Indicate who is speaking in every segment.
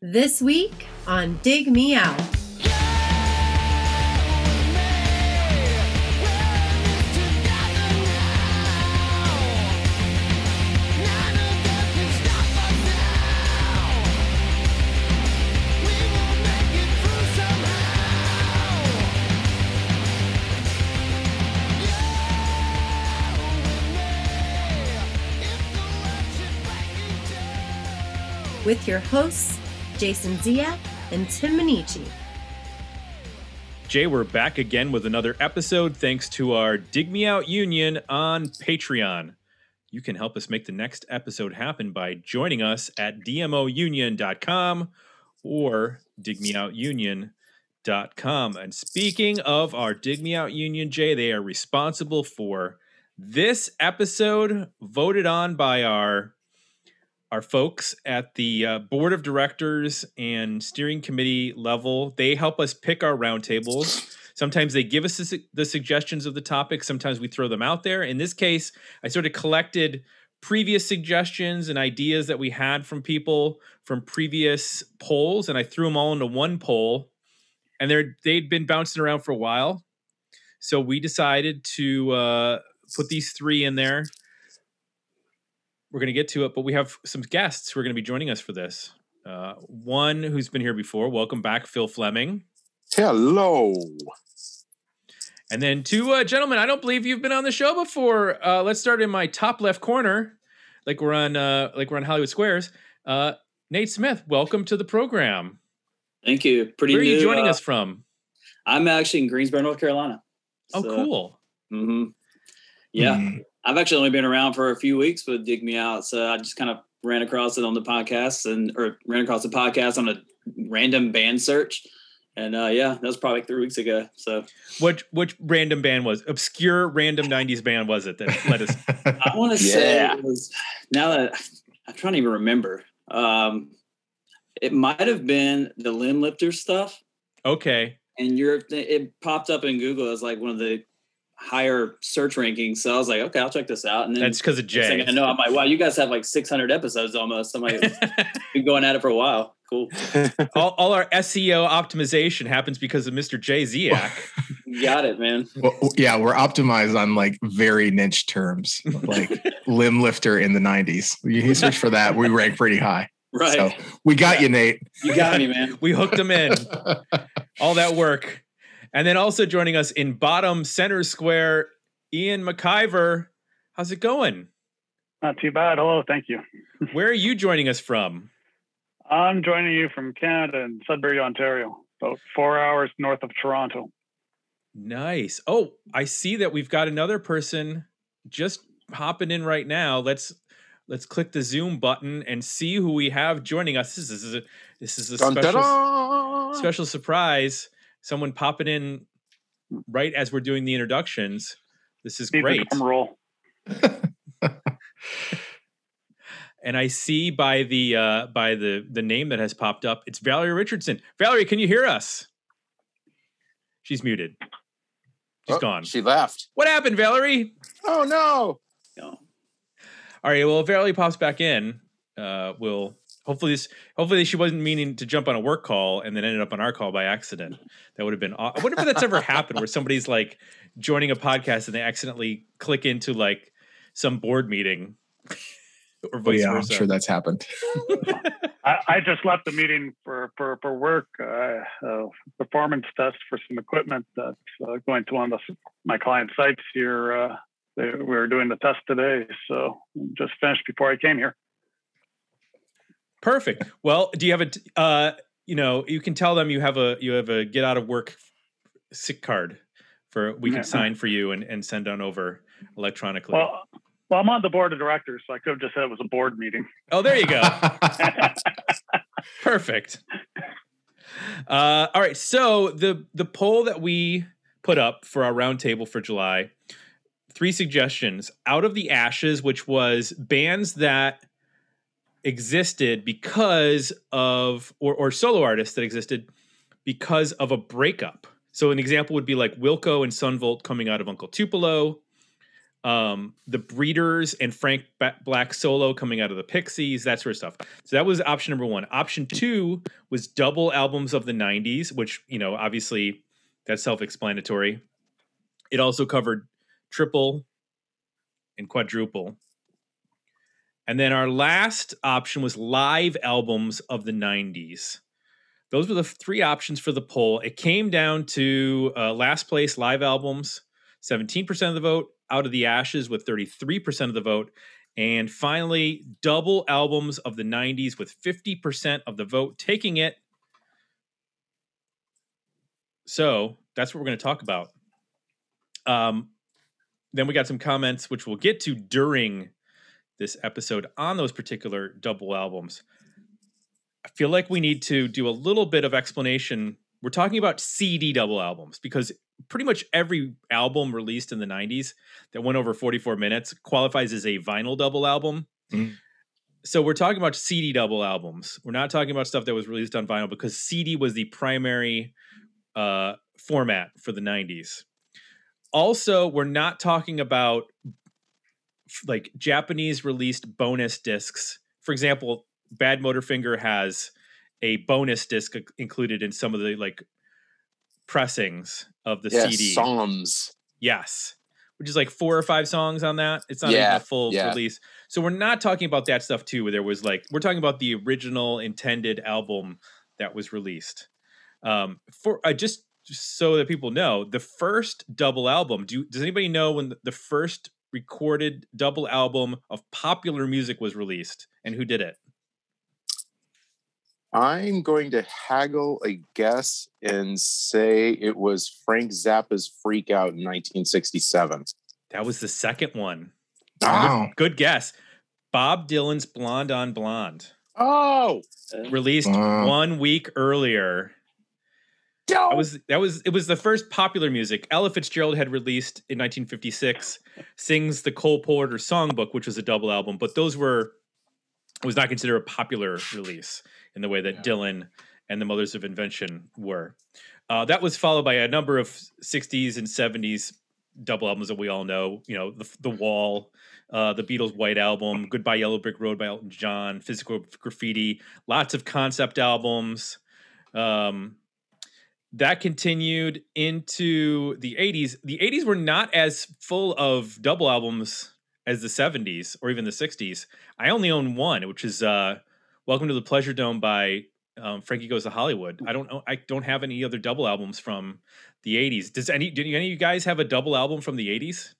Speaker 1: This week on Dig Me Out. With your hosts, Jason Ziak and Tim Minichi.
Speaker 2: Jay, we're back again with another episode thanks to our Dig Me Out Union on Patreon. You can help us make the next episode happen by joining us at dmounion.com or digmeoutunion.com. And speaking of our Dig Me Out Union, Jay, they are responsible for this episode voted on by our our folks at the uh, board of directors and steering committee level. They help us pick our roundtables. Sometimes they give us the, su- the suggestions of the topic. Sometimes we throw them out there. In this case, I sort of collected previous suggestions and ideas that we had from people from previous polls, and I threw them all into one poll. And they're they'd been bouncing around for a while, so we decided to uh, put these three in there we're going to get to it, but we have some guests who are going to be joining us for this. Uh, one who's been here before, welcome back, Phil Fleming.
Speaker 3: Hello.
Speaker 2: And then two uh, gentlemen, I don't believe you've been on the show before. Uh, let's start in my top left corner, like we're on, uh, like we're on Hollywood Squares. Uh, Nate Smith, welcome to the program.
Speaker 4: Thank you. Pretty.
Speaker 2: Where are you joining
Speaker 4: uh,
Speaker 2: us from?
Speaker 4: I'm actually in Greensboro, North Carolina.
Speaker 2: Oh, cool.
Speaker 4: hmm Yeah,
Speaker 3: Mm.
Speaker 4: I've actually only been around for a few weeks with Dig Me Out, so I just kind of ran across it on the podcast and or ran across the podcast on a random band search, and uh, yeah, that was probably three weeks ago. So
Speaker 2: Which which random band was obscure random '90s band was it that let us?
Speaker 4: I want to say it was now that I'm trying to even remember. Um, it might have been the limb lifter stuff.
Speaker 2: Okay,
Speaker 4: and your it popped up in Google as like one of the higher search rankings. So I was like, okay, I'll check this out. And then
Speaker 2: that's because of Jay.
Speaker 4: I know, I'm like, wow, you guys have like 600 episodes almost. I'm like, been going at it for a while. Cool,
Speaker 2: all, all our SEO optimization happens because of Mr. Jay Ziak.
Speaker 4: got it, man.
Speaker 5: Well, yeah, we're optimized on like very niche terms, like limb lifter in the 90s. You search for that, we rank pretty high.
Speaker 4: Right,
Speaker 5: So we got you, Nate.
Speaker 4: you got me, man.
Speaker 2: we hooked him in. All that work. And then also joining us in bottom center square, Ian McIver. How's it going?
Speaker 6: Not too bad. Hello, thank you.
Speaker 2: Where are you joining us from?
Speaker 6: I'm joining you from Canada in Sudbury, Ontario, about four hours north of Toronto.
Speaker 2: Nice. Oh, I see that we've got another person just hopping in right now. Let's let's click the Zoom button and see who we have joining us. This is a this is a
Speaker 3: Dun,
Speaker 2: special
Speaker 3: da-da.
Speaker 2: special surprise. Someone popping in right as we're doing the introductions. This is
Speaker 6: Need
Speaker 2: great.
Speaker 6: drum roll.
Speaker 2: and I see by the uh, by the the name that has popped up, it's Valerie Richardson. Valerie, can you hear us? She's muted. She's
Speaker 3: Oh,
Speaker 2: gone.
Speaker 3: She left.
Speaker 2: what happened, Valerie?
Speaker 3: Oh no.
Speaker 4: No.
Speaker 2: All right. Well, if Valerie pops back in, uh, we'll hopefully this. Hopefully, she wasn't meaning to jump on a work call and then ended up on our call by accident. That would have been. aw- I wonder if that's ever happened where somebody's like joining a podcast and they accidentally click into like some board meeting or
Speaker 5: Oh,
Speaker 2: vice
Speaker 5: yeah, I'm sure that's happened.
Speaker 6: I, I just left the meeting for for for work. Uh, uh, performance test for some equipment that's uh, going to one of the, my client sites here. Uh, they, we were doing the test today, so just finished before I came here.
Speaker 2: Perfect. Well, do you have a Uh, you know, you can tell them you have a you have a get out of work sick card for we can
Speaker 6: Yeah.
Speaker 2: sign for you and and send on over electronically.
Speaker 6: Well, well, I'm on the board of directors, so I could have just said it was a board meeting.
Speaker 2: oh, there you go. Perfect. Uh, all right. So the the poll that we put up for our roundtable for July, three suggestions out of the ashes, which was bands that existed because of or, or solo artists that existed because of a breakup. So an example would be like Wilco and Son Volt coming out of Uncle Tupelo, Um, the Breeders and Frank Black solo coming out of the Pixies, that sort of stuff. So that was option number one. Option two was double albums of the 90s, which, you know, obviously that's self explanatory. It also covered triple and quadruple. And then our last option was live albums of the 90s. Those were the three options for the poll. It came down to uh, last place live albums, 17% of the vote, Out of the Ashes with 33% of the vote, and finally, double albums of the 90s with 50% of the vote taking it. So that's what we're going to talk about. Um, then we got some comments, which we'll get to during this episode on those particular double albums. I feel like we need to do a little bit of explanation. We're talking about CD double albums because pretty much every album released in the 90s that went over 44 minutes qualifies as a vinyl double album.
Speaker 5: Mm.
Speaker 2: So we're talking about CD double albums. We're not talking about stuff that was released on vinyl because CD was the primary uh, format for the 90s. Also, we're not talking about like Japanese released bonus discs. For example, Badmotorfinger has a bonus disc included in some of the like pressings of the
Speaker 3: yeah,
Speaker 2: CD.
Speaker 3: SOMMS.
Speaker 2: Yes. Which is like four or five songs on that. It's not
Speaker 3: Yeah,
Speaker 2: a full
Speaker 3: yeah.
Speaker 2: release. So we're not talking about that stuff too, where there was like we're talking about the original intended album that was released. Um for uh, just just so that people know, the first double album, do does anybody know when the- the first recorded double album of popular music was released and who did it?
Speaker 3: I'm going to haggle a guess and say it was Frank Zappa's Freak Out in 1967.
Speaker 2: That was the second one.
Speaker 5: Wow.
Speaker 2: Good guess. Bob Dylan's Blonde on Blonde,
Speaker 3: Oh,
Speaker 2: released
Speaker 5: Wow.
Speaker 2: one week earlier. That was that was it was the first popular music. Ella Fitzgerald had released in 1956 sings the Cole Porter Songbook, which was a double album, but those were was not considered a popular release in the way that
Speaker 3: Yeah.
Speaker 2: Dylan and the Mothers of Invention were. Uh, that was followed by a number of 60s and 70s double albums that we all know. You know, the, the Wall, uh, the Beatles' White Album, Goodbye Yellow Brick Road by Elton John, Physical Graffiti, lots of concept albums. Um, that continued into the 80s. The 80s were not as full of double albums as the 70s or even the 60s. I only own one, which is uh, Welcome to the Pleasure Dome by um, Frankie Goes to Hollywood. I don't know. I don't have any other double albums from the 80s. Does any, do any of you guys have a double album from the 80s?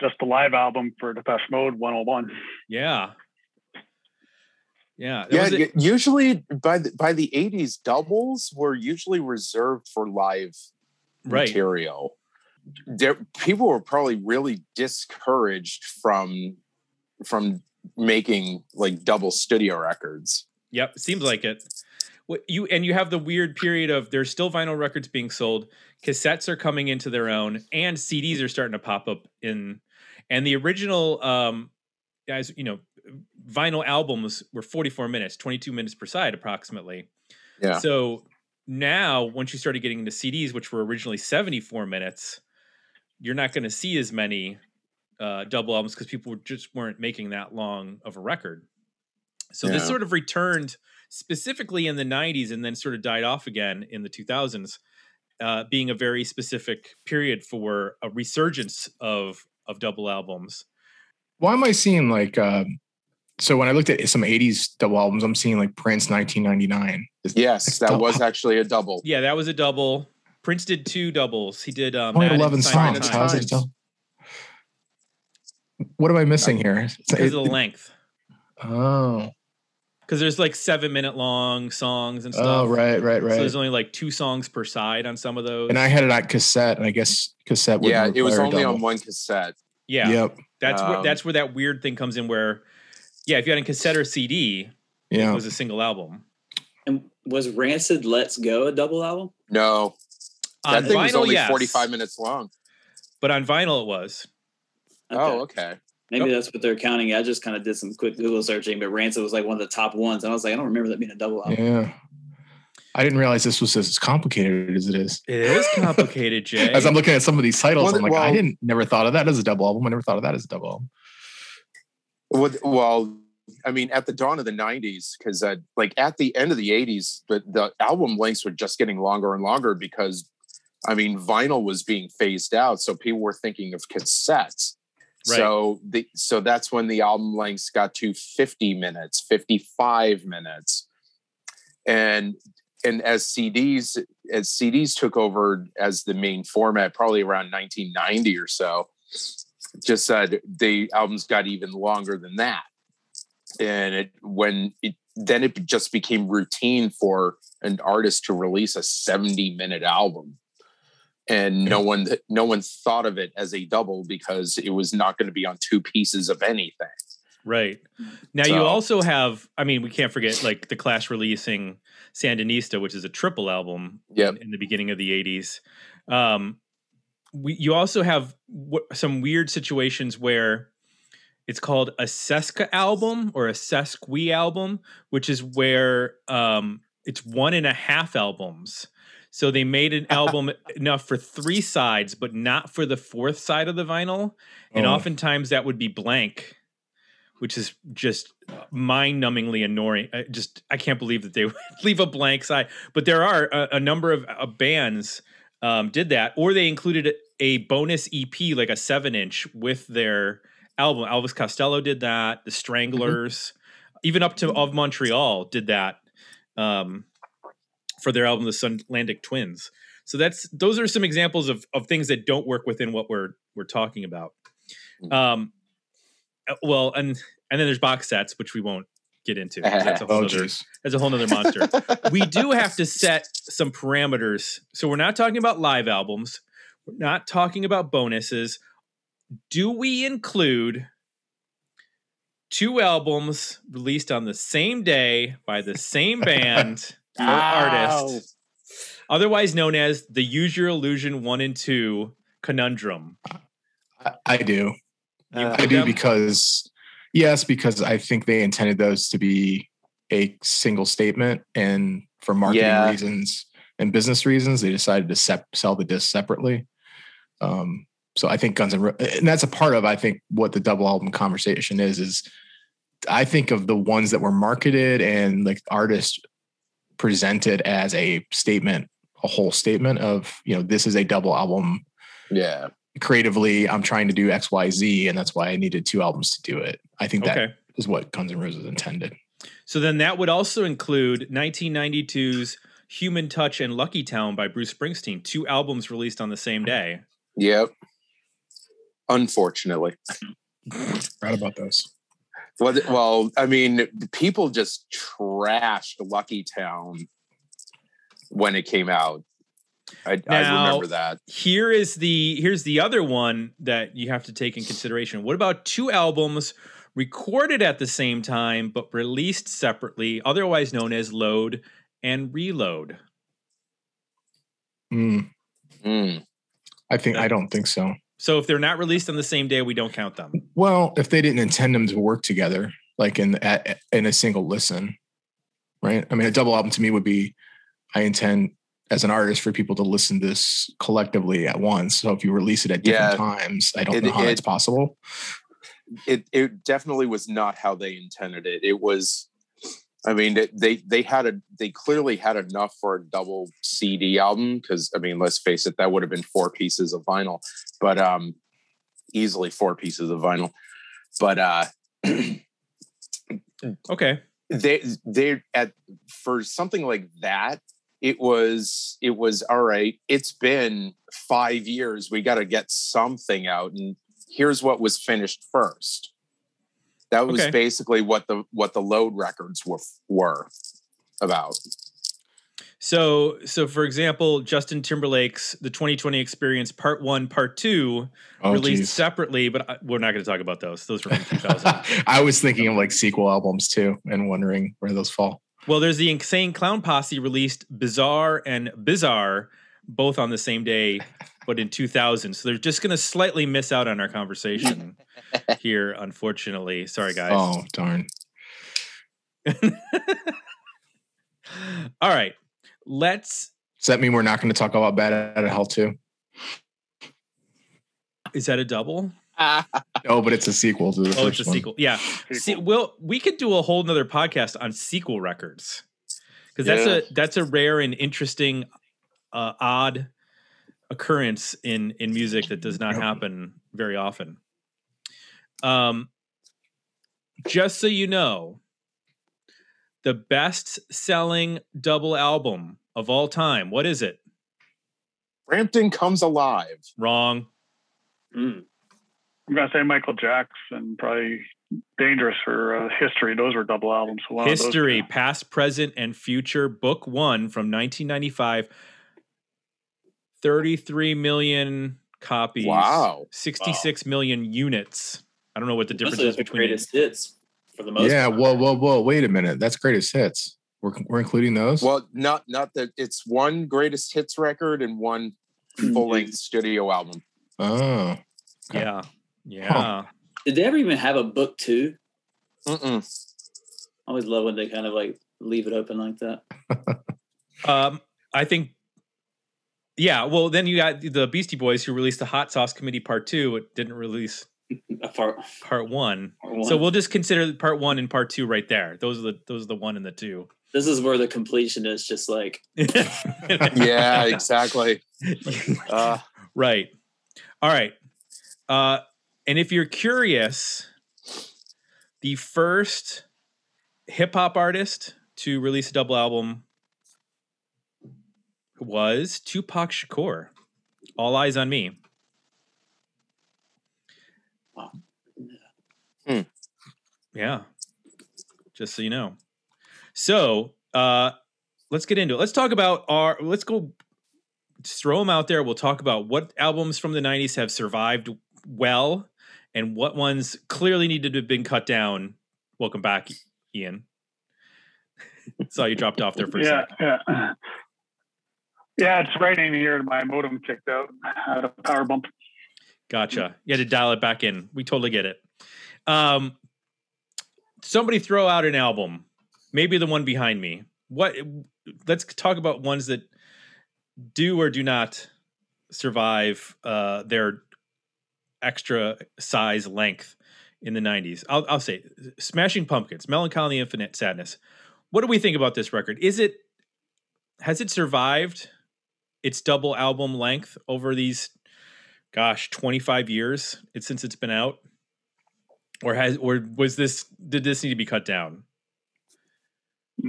Speaker 6: Just a live album for Depeche Mode 101.
Speaker 2: Yeah. Yeah.
Speaker 3: yeah. y- Usually by the, by the 80s, doubles were usually reserved for live
Speaker 2: Right.
Speaker 3: material. There, people were probably really discouraged from from making like double studio records.
Speaker 2: Yep, seems like it. What you and you have the weird period of there's still vinyl records being sold, cassettes are coming into their own, and CDs are starting to pop up in. And the original, um, guys, you know, vinyl albums were 44 minutes, 22 minutes per side, approximately.
Speaker 3: Yeah.
Speaker 2: So now, once you started getting into CDs, which were originally 74 minutes, you're not going to see as many uh, double albums because people just weren't making that long of a record. So this sort of returned specifically in the 90s and then sort of died off again in the 2000s, uh, being a very specific period for a resurgence of of double albums.
Speaker 5: Why am I seeing like um so when I looked at some 80s double albums, I'm seeing like Prince 1999. Is-
Speaker 3: Yes, that
Speaker 5: double.
Speaker 3: was actually a double.
Speaker 2: Yeah, that was a double. Prince did two doubles. He did um,
Speaker 5: only 11 songs. How is it a double? What am I missing here? It's-
Speaker 2: because of the length.
Speaker 5: oh,
Speaker 2: Because there's like seven minute long songs and stuff.
Speaker 5: oh, right, right, right.
Speaker 2: So there's only like two songs per side on some of those.
Speaker 5: and I had it on cassette, and I guess cassette. wouldn't
Speaker 3: Yeah, it was
Speaker 5: require a
Speaker 3: only on one cassette.
Speaker 2: yeah,
Speaker 5: Yep.
Speaker 2: that's where
Speaker 3: Um,
Speaker 2: that's where that weird thing comes in. Where yeah, if you had a cassette or CD, yeah. it
Speaker 5: Yeah.
Speaker 2: was a single album.
Speaker 4: And was Rancid Let's Go a double album?
Speaker 3: No,
Speaker 2: On
Speaker 3: that thing was only
Speaker 2: yes,
Speaker 3: 45 minutes long.
Speaker 2: but on vinyl it was.
Speaker 3: Oh, okay.
Speaker 4: Maybe
Speaker 2: Yep.
Speaker 4: that's what they're counting. I just kind of did some quick Google searching, but Rancid was like one of the top ones. And I was like, I don't remember that being a double album.
Speaker 5: Yeah. I didn't realize this was as complicated as it is.
Speaker 2: It is complicated, Jay.
Speaker 5: As I'm looking at some of these titles,
Speaker 3: Well,
Speaker 5: I'm like, I didn't never thought of that as a double album. I never thought of that as a double album.
Speaker 3: Well, well, I mean, at the dawn of the '90s, because uh, like at the end of the '80s, the the album lengths were just getting longer and longer because, I mean, vinyl was being phased out, so people were thinking of cassettes.
Speaker 2: Right.
Speaker 3: So the so that's when the album lengths got to 50 minutes, 55 minutes, and and as CDs as CDs took over as the main format, probably around 1990 or so, just said the albums got even longer than that and it when it then it just became routine for an artist to release a 70 minute album and no one no one thought of it as a double because it was not going to be on two pieces of anything
Speaker 2: Right. Now you also have, I mean, we can't forget like the Clash releasing Sandinista, which is a triple album
Speaker 3: Yep.
Speaker 2: in, in the beginning of the 80s. Um, we, you also have w- some weird situations where it's called a Seska album or a Sesqui album, which is where um, it's one and a half albums. So they made an album enough for three sides, but not for the fourth side of the vinyl. And
Speaker 5: Oh.
Speaker 2: oftentimes that would be blank, which is just mind-numbingly annoying. I just I can't believe that they would leave a blank side. But there are a, a number of uh, bands um, did that, or they included a, bonus EP, like a seven-inch, with their album. Elvis Costello did that. The Stranglers, even up to Of Montreal, did that um, for their album, The Sunlandic Twins. So that's those are some examples of of things that don't work within what we're we're talking about. Um, uh, well, and and then there's box sets, which we won't get into. That's a whole
Speaker 5: Oh,
Speaker 2: other, that's a whole nother monster. we do have to set some parameters. So we're not talking about live albums. We're not talking about bonuses. Do we include two albums released on the same day by the same band or artist, otherwise known as the Use Your Illusion 1 and 2 conundrum?
Speaker 5: I, I do.
Speaker 3: Uh,
Speaker 5: I do
Speaker 2: them?
Speaker 5: because yes, because I think they intended those to be a single statement, and for marketing
Speaker 3: Yeah.
Speaker 5: reasons and business reasons, they decided to sep- sell the disc separately. Um, so I think Guns and, Roses, and that's a part of I think what the double album conversation is. Is I think of the ones that were marketed and like artists presented as a statement, a whole statement of you know this is a double album
Speaker 3: yeah
Speaker 5: creatively i'm trying to do xyz and that's why i needed two albums to do it i think that
Speaker 2: Okay.
Speaker 5: is what guns n' roses intended
Speaker 2: So then that would also include 1992's Human Touch and Lucky Town by Bruce Springsteen, two albums released on the same day.
Speaker 3: Yep unfortunately
Speaker 5: right about those
Speaker 3: well, well i mean people just trashed lucky town when it came out i, I remember that
Speaker 2: Here is the here's the other one that you have to take in consideration. What about two albums recorded at the same time but released separately, otherwise known as Load and Reload?
Speaker 5: Mm,
Speaker 3: Mm.
Speaker 5: I think i don't think so
Speaker 2: So if they're not released on the same day, we don't count them.
Speaker 5: well if they didn't intend them to work together like in at, in a single listen right i mean a double album to me would be i intend as an artist for people to listen to this collectively at once so if you release it at different
Speaker 3: Yeah.
Speaker 5: times i don't
Speaker 3: It-
Speaker 5: know how
Speaker 3: it-
Speaker 5: that's possible
Speaker 3: it it definitely was not how they intended it. It was, I mean, they they had a they clearly had enough for a double CD album because I mean, let's face it, that would have been four pieces of vinyl, but um, easily four pieces of vinyl. But uh,
Speaker 2: Okay.
Speaker 3: they they at for something like that, it was it was all right. It's been five years. We got to get something out, and here's what was finished first. That was
Speaker 2: Okay.
Speaker 3: basically what the what the load records were were about.
Speaker 2: So, so for example, Justin Timberlake's "The 2020 Experience" Part One, Part Two,
Speaker 5: oh,
Speaker 2: released
Speaker 5: geez.
Speaker 2: separately, but I, we're not going to talk about those. Those were from 2000.
Speaker 5: I was thinking of like sequel albums too, and wondering where those fall.
Speaker 2: well, there's the Insane Clown Posse released "Bizaar" and "Bizzar," both on the same day, but in 2000. So they're just going to slightly miss out on our conversation here, unfortunately. Sorry, guys.
Speaker 5: Oh darn!
Speaker 2: All right. let's.
Speaker 5: Does that mean we're not going to talk about Bat Out of Hell too?
Speaker 2: Is that a double?
Speaker 5: No, but it's a sequel to the
Speaker 2: Oh,
Speaker 5: first
Speaker 2: it's a
Speaker 5: one.
Speaker 2: sequel. Yeah. See, we'll we could do a whole nother podcast on sequel records because that's
Speaker 3: Yeah.
Speaker 2: a that's a rare and interesting, uh, odd occurrence in in music that does not happen very often. Um, just so you know, the best selling double album of all time. What is it?
Speaker 3: Frampton comes alive.
Speaker 2: Wrong.
Speaker 4: Mm.
Speaker 6: I'm gonna say Michael Jackson, probably Dangerous for uh, History. Those were double albums. So one of those
Speaker 2: History, past, present, and future. Book one from 1995. 33 million copies.
Speaker 3: Wow.
Speaker 2: sixty-six million units. I don't know what the difference
Speaker 4: Mostly
Speaker 2: is
Speaker 4: the
Speaker 2: between
Speaker 4: greatest hits for the most.
Speaker 5: Yeah.
Speaker 4: part.
Speaker 5: Whoa, whoa, whoa! Wait a minute. That's greatest hits. We're we're including those.
Speaker 3: Well, not not that it's one greatest hits record and one full length studio album.
Speaker 5: oh, Okay.
Speaker 2: Yeah. Yeah.
Speaker 4: Did they ever even have a book two?
Speaker 3: Mm-mm.
Speaker 4: I always love when they kind of like leave it open like that.
Speaker 2: Um, I think yeah, well then you got the Beastie Boys who released the Hot Sauce Committee Part Two, but didn't release
Speaker 4: part,
Speaker 2: part one.
Speaker 4: part one.
Speaker 2: So we'll just consider part one and part two right there. Those are the those are the one and the two.
Speaker 4: this is where the completion is just like
Speaker 3: Yeah, exactly. Uh,
Speaker 2: Right. All right. Uh, and if you're curious, the first hip hop artist to release a double album was Tupac Shakur. All eyes on me.
Speaker 4: Wow.
Speaker 3: Hmm.
Speaker 2: Yeah. Just so you know. So uh let's get into it. Let's talk about our let's go just throw them out there. We'll talk about what albums from the 90s have survived well and what ones clearly needed to have been cut down. Welcome back, Ian. Saw you dropped off there for a
Speaker 6: yeah,
Speaker 2: second.
Speaker 6: yeah. Yeah, it's raining here. My modem kicked out. Had a power bump.
Speaker 2: Gotcha. You had to dial it back in. We totally get it. Um, somebody throw out an album, maybe the one behind me. What? Let's talk about ones that do or do not survive uh, their extra size length in the '90s. I'll, I'll say, Smashing Pumpkins, Melancholy, Infinite Sadness. What do we think about this record? Is it has it survived its double album length over these gosh 25 years since it's been out or has or was this did this need to be cut down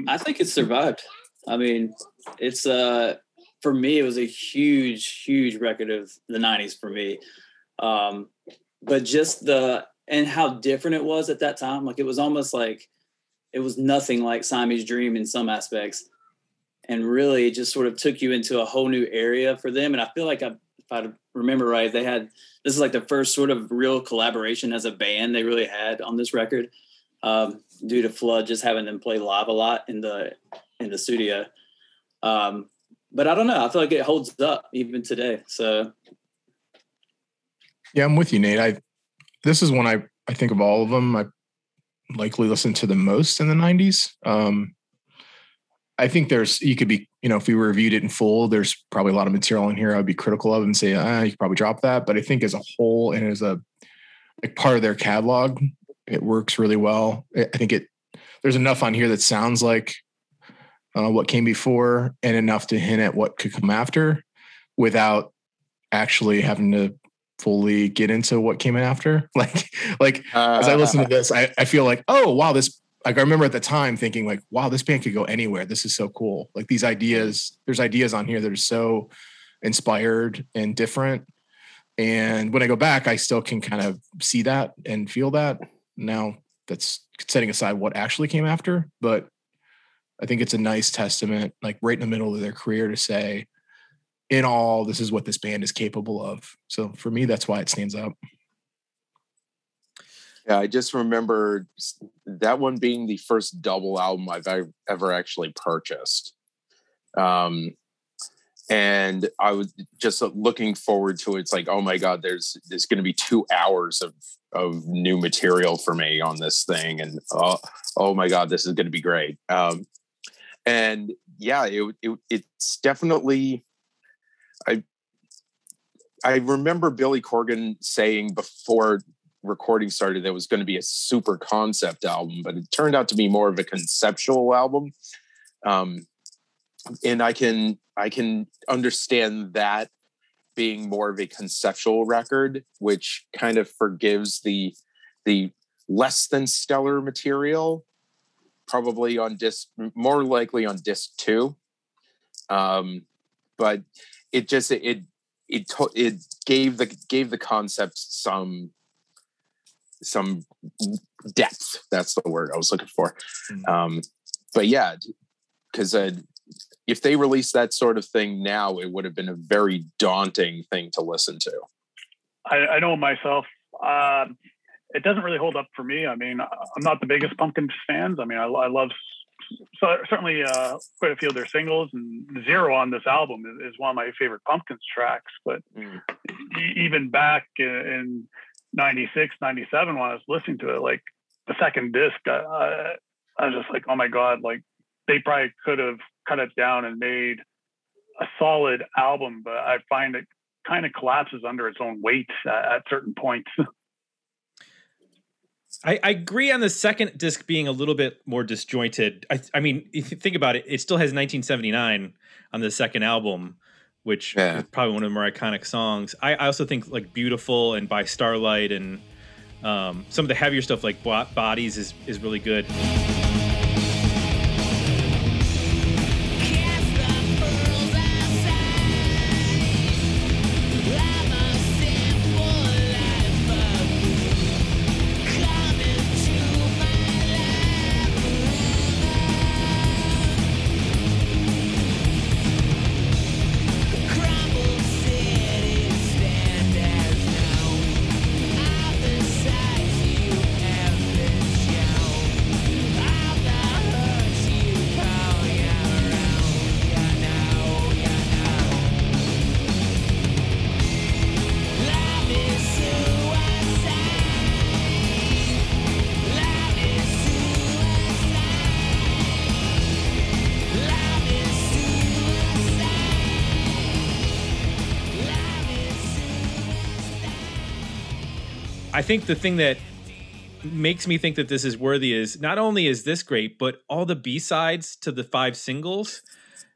Speaker 4: I think it survived. I mean, it's uh for me it was a huge, huge record of the '90s for me. Um, but just the and how different it was at that time. Like it was almost like it was nothing like Siamese Dream in some aspects, and really just sort of took you into a whole new area for them. And I feel like I, if I remember right, they had this is like the first sort of real collaboration as a band they really had on this record um, due to Flood just having them play live a lot in the in the studio. Um, but I don't know. I feel like it holds up even today. So
Speaker 5: Yeah, I'm with you, Nate. I this is one I I think of all of them. I likely listened to the most in the '90s. Um, I think there's you could be you know if we reviewed it in full, there's probably a lot of material in here I'd be critical of and say ah, you could probably drop that. But I think as a whole and as a like part of their catalog, it works really well. I think it there's enough on here that sounds like uh, what came before and enough to hint at what could come after without actually having to fully get into what came in after. Like, like as I listen to this, I, I feel like, oh wow, this like I remember at the time thinking like, wow, this band could go anywhere. This is so cool. Like these ideas, there's ideas on here that are so inspired and different. And when I go back, I still can kind of see that and feel that. Now that's setting aside what actually came after, but I think it's a nice testament, like right in the middle of their career, to say, in all, this is what this band is capable of. So for me, that's why it stands out.
Speaker 3: Yeah, I just remember that one being the first double album I've ever actually purchased. Um, and I was just looking forward to it. It's like, oh my god, there's there's going to be two hours of of new material for me on this thing, and oh, oh my god, this is going to be great. Um, and yeah, it, it it's definitely. I I remember Billy Corgan saying before recording started that was going to be a super concept album, but it turned out to be more of a conceptual album. Um, and I can I can understand that being more of a conceptual record, which kind of forgives the the less than stellar material, probably on disc, more likely on disc two. Um, but it just it it it gave the gave the concept some some depth. That's the word I was looking for. Mm. Um, but yeah, because uh, if they released that sort of thing now, it would have been a very daunting thing to listen to.
Speaker 6: I, I know myself. Uh, it doesn't really hold up for me. I mean, I'm not the biggest Pumpkins fans. I mean, I, I love so certainly uh, quite a few of their singles, and Zero on this album is, is one of my favorite Pumpkins tracks. But mm. even back in 96, 97, when I was listening to it, like the second disc, I, I was just like, oh my God, like they probably could have cut it down and made a solid album, but I find it kind of collapses under its own weight at, at certain points.
Speaker 2: I, I, agree on the second disc being a little bit more disjointed. I, I, mean, if you think about it, it still has 1979 on the second album, which yeah. is probably one of the more iconic songs. I, I, also think like "Beautiful" and "By Starlight" and um, some of the heavier stuff like "Bodies" is is really good. Think the thing that makes me think that this is worthy is not only is this great, but all the B sides to the five singles.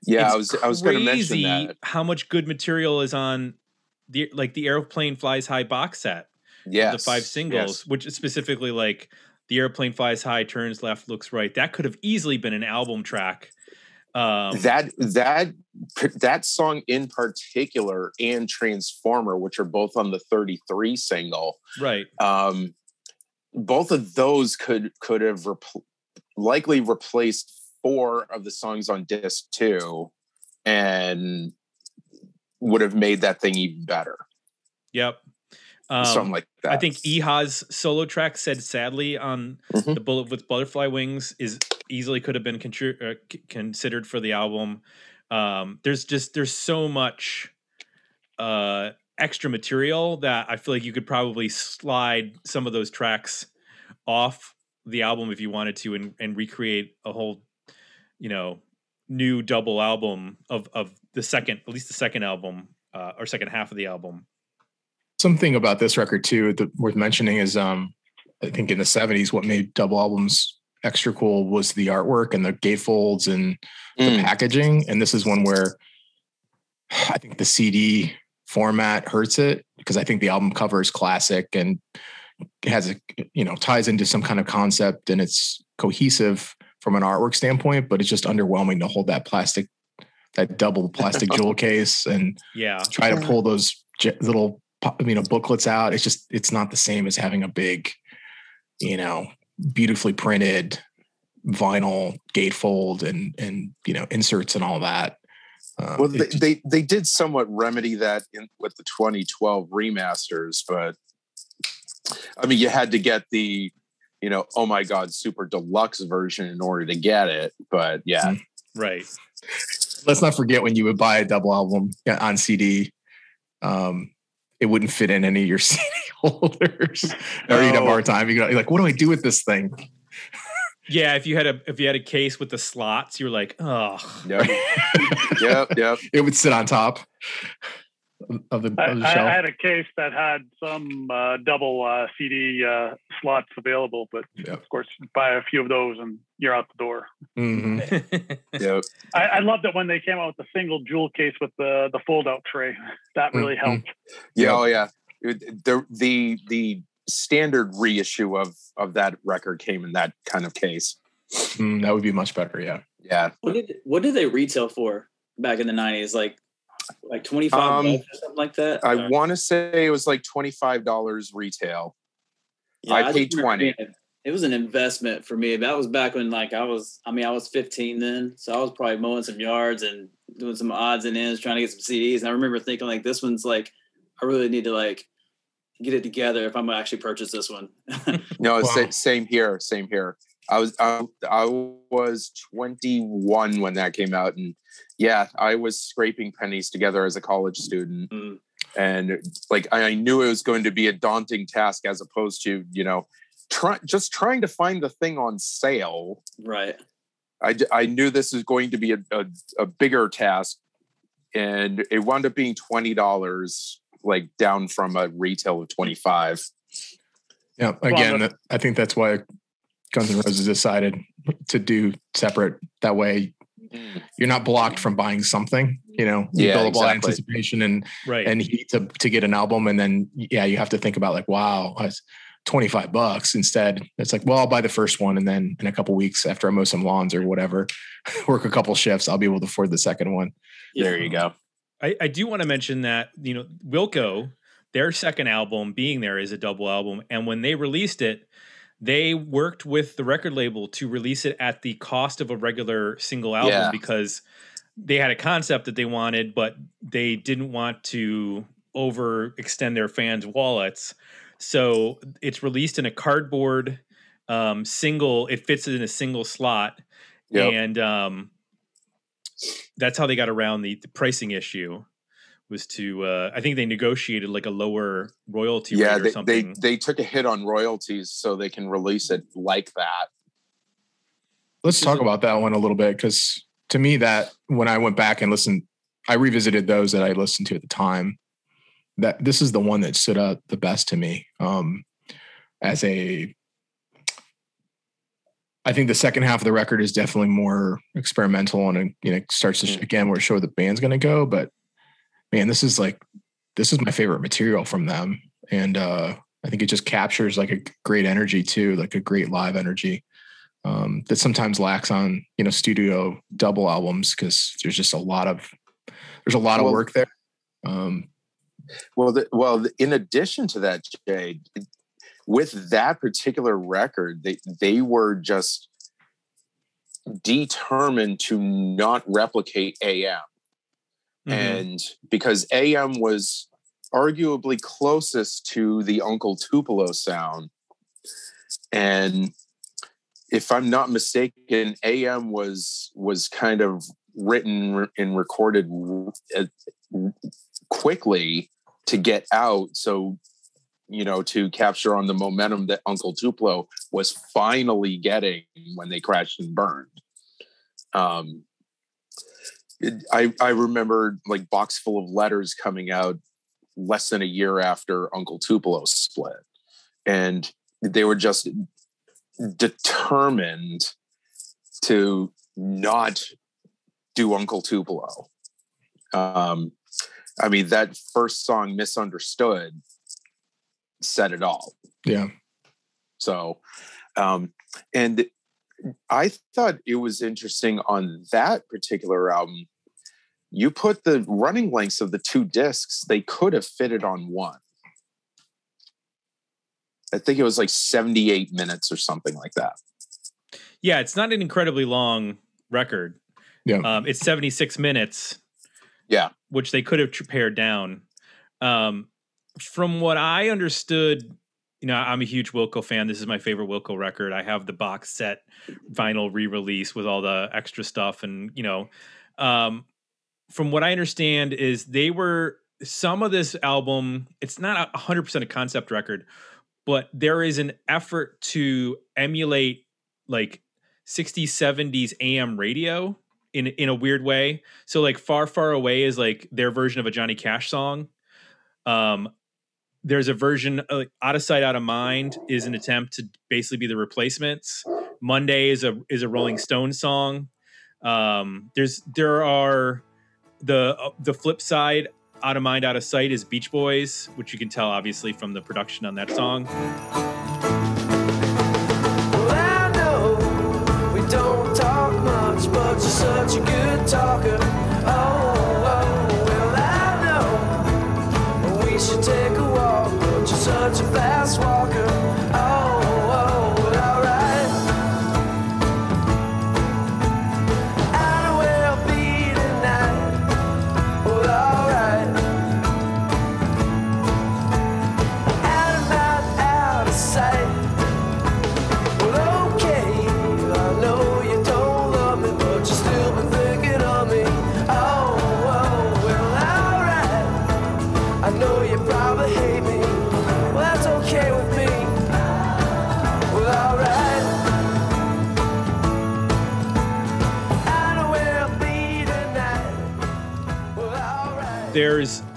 Speaker 3: Yeah, I was I was going to mention that
Speaker 2: how much good material is on the like the airplane flies high box set.
Speaker 3: Yeah,
Speaker 2: the five singles, yes. which is specifically like the airplane flies high, turns left, looks right. That could have easily been an album track.
Speaker 3: Um, that that that song in particular and Transformer, which are both on the 33 single,
Speaker 2: right?
Speaker 3: Um, both of those could could have rep- likely replaced four of the songs on disc two, and would have made that thing even better.
Speaker 2: Yep.
Speaker 3: Um, Something like that.
Speaker 2: I think Iha's solo track said sadly on mm-hmm. the bullet with butterfly wings is easily could have been uh, c- considered for the album. Um, there's just there's so much uh, extra material that I feel like you could probably slide some of those tracks off the album if you wanted to and, and recreate a whole you know new double album of of the second at least the second album uh, or second half of the album
Speaker 5: something about this record too that worth mentioning is um i think in the 70s what made double albums extra cool was the artwork and the gatefolds and mm. the packaging. And this is one where i think the cd format hurts it because i think the album cover is classic and has a you know ties into some kind of concept and it's cohesive from an artwork standpoint but it's just underwhelming to hold that plastic that double plastic jewel case and
Speaker 2: yeah.
Speaker 5: try to pull those little you know booklets out. It's just it's not the same as having a big you know beautifully printed vinyl gatefold and and you know inserts and all that.
Speaker 3: Uh, well they, just, they they did somewhat remedy that in with the 2012 remasters but i mean you had to get the you know oh my god super deluxe version in order to get it but yeah.
Speaker 2: Mm-hmm. right.
Speaker 5: Let's not forget when you would buy a double album on cd um, it wouldn't fit in any of your CD holders, or you'd have a hard time. You're like, what do I do with this thing?
Speaker 2: Yeah, if you had a if you had a case with the slots, you're like, oh,
Speaker 3: Yep. yep. Yep.
Speaker 5: it would sit on top of the,
Speaker 6: I,
Speaker 5: of the
Speaker 6: I,
Speaker 5: shelf.
Speaker 6: I had a case that had some uh, double uh, CD uh, slots available, but
Speaker 5: Yep.
Speaker 6: of course, buy a few of those and you're out the door.
Speaker 5: Mhm.
Speaker 3: Yep.
Speaker 6: I, I loved it when they came out with the single jewel case with the the fold out tray. That really
Speaker 5: Mhm.
Speaker 6: helped.
Speaker 3: Yeah.
Speaker 5: Yep.
Speaker 3: Oh, yeah. The the the standard reissue of of that record came in that kind of case.
Speaker 5: Mm, that would be much better. Yeah.
Speaker 3: Yeah.
Speaker 4: What did what did they retail for back in the nineties? Like like twenty five
Speaker 3: Um,
Speaker 4: or something like that.
Speaker 3: I want to say it was like twenty five dollars retail.
Speaker 4: Yeah,
Speaker 3: I
Speaker 4: just
Speaker 3: paid
Speaker 4: remember
Speaker 3: 20.
Speaker 4: Being- It was an investment for me. That was back when like I was I mean I was 15 then. So I was probably mowing some yards and doing some odds and ends trying to get some CDs. And I remember thinking like this one's like I really need to like get it together if I'm gonna actually purchase this one.
Speaker 3: No,
Speaker 5: Wow.
Speaker 3: sa- same here. Same here. I was I, I was 21 when that came out, and yeah, I was scraping pennies together as a college student,
Speaker 4: Mm.
Speaker 3: and like I I knew it was going to be a daunting task as opposed to you know, try, just trying to find the thing on sale.
Speaker 4: Right.
Speaker 3: I, I knew this was going to be a, a, a bigger task, and it wound up being twenty dollars, like down from a retail of twenty five.
Speaker 5: Yeah. Again, well, I think that's why Guns N' Roses decided to do separate. That way, mm. you're not blocked from buying something. You know, you
Speaker 3: yeah,
Speaker 5: build
Speaker 3: exactly.
Speaker 5: anticipation and
Speaker 2: right.
Speaker 5: and heat to to get an album, and then yeah, you have to think about like, wow, I, 25 bucks instead. It's like well i'll buy the first one and then in a couple weeks after i mow some lawns or whatever work a couple shifts i'll be able to afford the second one.
Speaker 3: There you go.
Speaker 2: I, I do want to mention that you know wilco their second album being there is a double album and when they released it they worked with the record label to release it at the cost of a regular single album
Speaker 3: yeah.
Speaker 2: because they had a concept that they wanted but they didn't want to overextend their fans wallets. So it's released in a cardboard um, single. It fits in a single slot,
Speaker 3: Yep.
Speaker 2: and um, that's how they got around the, the pricing issue. Was to uh, I think they negotiated like a lower royalty
Speaker 3: yeah
Speaker 2: rate or
Speaker 3: they, they
Speaker 2: something.
Speaker 3: they took a hit on royalties so they can release it like that
Speaker 5: Let's talk about that one a little bit because to me, that when I went back and listened, I revisited those that I listened to at the time. That this is the one that stood out the best to me um, as a. I think the second half of the record is definitely more experimental and it, you know starts to sh- again where show the band's going to go. But man, this is like this is my favorite material from them, and uh, I think it just captures like a great energy too, like a great live energy um, that sometimes lacks on you know studio double albums because there's just a lot of there's a lot of work there. Um,
Speaker 3: well the, well the- in addition to that jay with that particular record they they were just determined to not replicate am
Speaker 2: Mhm.
Speaker 3: and because am was arguably closest to the uncle tupelo sound and if i'm not mistaken am was was kind of written and recorded uh, quickly to get out. So you know to capture on the momentum that uncle tupelo was finally getting when they crashed and burned. Um it- I, I remember like box full of letters coming out less than a year after uncle tupelo split. And they were just determined to not do uncle tupelo. Um i mean that first song misunderstood said it all
Speaker 5: yeah,
Speaker 3: so, um, and I thought it was interesting on that particular album. You put the running lengths of the two discs, they could have fitted on one. I think it was like 78 minutes or something like that.
Speaker 2: Yeah, it's not an incredibly long record.
Speaker 5: Yeah.
Speaker 2: Um, it's 76 minutes.
Speaker 3: Yeah.
Speaker 2: Which they could have pared down. Um, from what I understood, you know, I'm a huge Wilco fan. This is my favorite Wilco record. I have the box set vinyl re-release with all the extra stuff and, you know, um, from what I understand is they were some of this album, it's not a 100% a concept record, but there is an effort to emulate like 60s 70s AM radio in in a weird way. So like Far Far Away is like their version of a Johnny Cash song. Um there's a version uh, Out of Sight Out of Mind is an attempt to basically be the replacements. Monday is a is a Rolling Stone song. Um there's there are the uh, the flip side out of mind out of sight is beach boys which you can tell obviously from the production on that song
Speaker 7: such a good talker.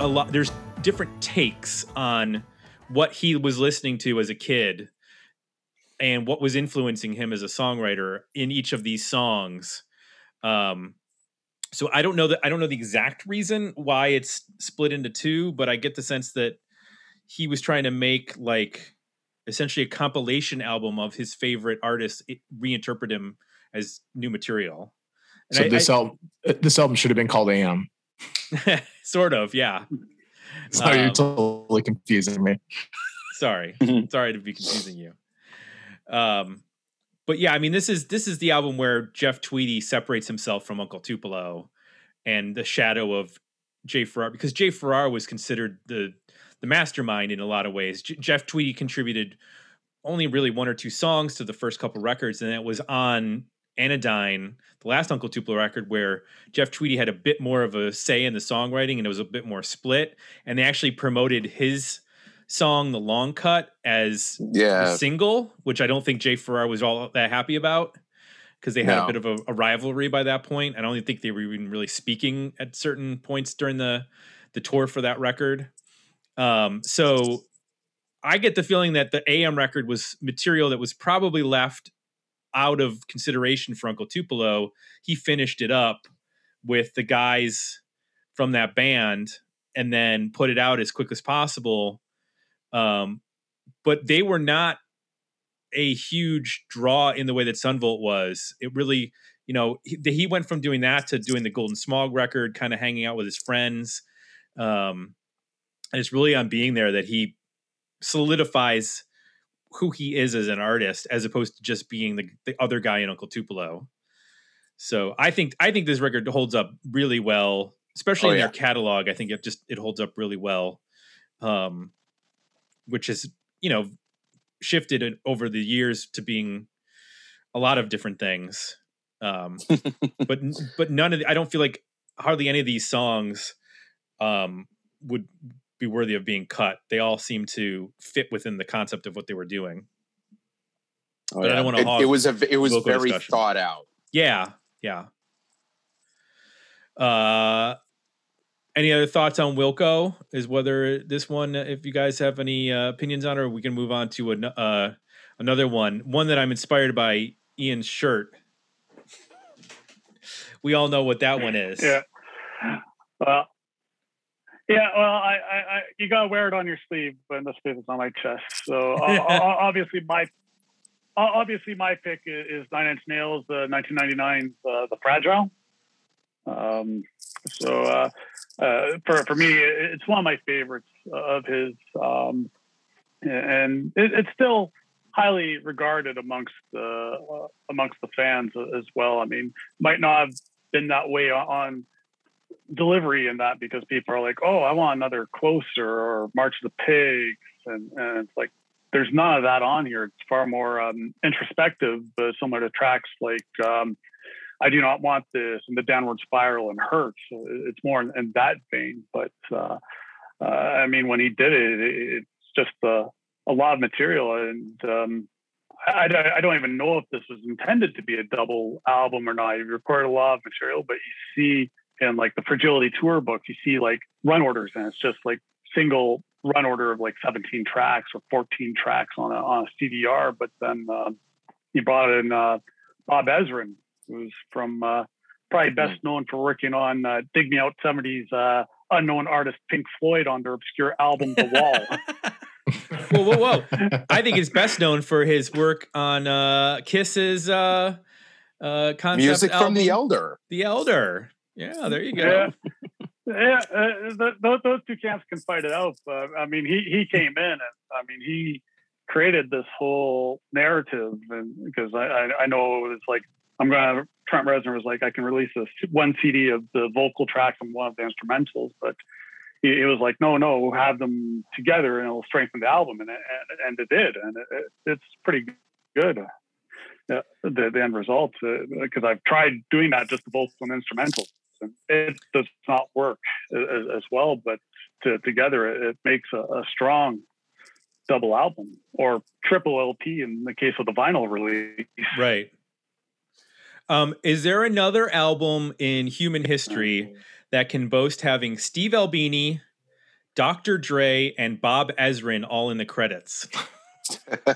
Speaker 7: A
Speaker 2: lot there's different takes on what he was listening to as a kid and what was influencing him as a songwriter in each of these songs um so i don't know that i don't know the exact reason why it's split into two but i get the sense that he was trying to make like essentially a compilation album of his favorite artists it- reinterpret him as new material And
Speaker 5: So
Speaker 2: I-
Speaker 5: this
Speaker 2: I-
Speaker 5: album, this album should have been called AM.
Speaker 2: sort of yeah
Speaker 5: So you're
Speaker 2: Um,
Speaker 5: totally confusing me.
Speaker 2: sorry
Speaker 3: Mhm.
Speaker 2: sorry to be confusing you um but yeah i mean this is this is the album where jeff tweedy separates himself from uncle tupelo and the shadow of jay farrar because jay farrar was considered the the mastermind in a lot of ways J- jeff tweedy contributed only really one or two songs to the first couple records and it was on anodyne the last uncle tupelo record where jeff tweedy had a bit more of a say in the songwriting and it was a bit more split and they actually promoted his song "The Long Cut" as
Speaker 3: Yeah.
Speaker 2: single, which I don't think Jay Farrar was all that happy about because they had
Speaker 3: No.
Speaker 2: a bit of a, a rivalry by that point. I don't think they were even really speaking at certain points during the the tour for that record. Um, so I get the feeling that the AM record was material that was probably left out of consideration for Uncle Tupelo. He finished it up with the guys from that band and then put it out as quick as possible. Um, but they were not a huge draw in the way that Son Volt was. It really, you know, he, he went from doing that to doing the Golden Smog record, kind of hanging out with his friends. Um, and it's really on being there that he solidifies who he is as an artist, as opposed to just being the, the other guy in Uncle Tupelo. So I think I think this record holds up really well, especially
Speaker 3: Oh,
Speaker 2: in
Speaker 3: yeah.
Speaker 2: their catalog. I think it just it holds up really well, um, which is you know shifted over the years to being a lot of different things. Um, but but none of the, I don't feel like hardly any of these songs um, would be worthy of being cut. They all seem to fit within the concept of what they were doing.
Speaker 3: Oh,
Speaker 2: But I don't wanna
Speaker 3: it, it was a it was very
Speaker 2: discussion.
Speaker 3: thought out.
Speaker 2: Yeah, yeah. Uh, any other thoughts on Wilco? Is whether this one, if you guys have any uh, opinions on, it, or we can move on to an, uh, another one. One that I'm inspired by Ian's shirt. We all know what that one is.
Speaker 6: Yeah. Well, yeah. Well, I, I, I you gotta wear it on your sleeve, but in this case, it's on my chest. So obviously, my obviously my pick is Nine Inch Nails, the 1999, uh, the Fragile. Um, so uh, uh, for for me, it's one of my favorites of his, um, and it, it's still highly regarded amongst the uh, amongst the fans as well. I mean, might not have been that way on delivery in that because people are like, oh, I want another closer or March of the Pigs, and, and it's like there's none of that on here. It's far more um, introspective, uh, similar to tracks like um, I do not want this and the downward spiral and hurt. So it's more in, in that vein. But uh, uh, I mean, when he did it, it it's just uh, a lot of material, and um, I, don't- I don't even know if this was intended to be a double album or not. You recorded a lot of material, but you see in like the Fragility Tour book, you see like run orders, and it's just like single run order of like 17 tracks or 14 tracks on a on a CDR. But then um, he brought in uh, Bob Ezrin, who's from uh, probably best known for working on uh, Dig Me Out 70s uh, unknown artist Pink Floyd on their obscure album The Wall.
Speaker 2: whoa, whoa, whoa! I think he's best known for his work on uh, Kiss's uh, uh, concept
Speaker 3: Music from the Elder.
Speaker 2: The Elder. Yeah, there you go.
Speaker 6: Yeah. yeah, uh, th- th- those two camps can fight it out. I mean, he he came in, and I mean, he created this whole narrative, and because I, I I know it was like I'm gonna Trent Reznor was like I can release this one CD of the vocal track and one of the instrumentals, but he, he was like, no, no, we'll have them together and it'll strengthen the album, and it, and, it did, and it, it, it's pretty good. Uh, the, the end result, because I've tried doing that just the vocals and instrumentals, and it does not work as, as well. But to, together, it, it makes a, a strong double album or triple LP in the case of the vinyl release.
Speaker 2: Right. Um, is there another album in human history that can boast having Steve Albini, Dr. Dre, and Bob Ezrin all in the credits?
Speaker 3: Uh,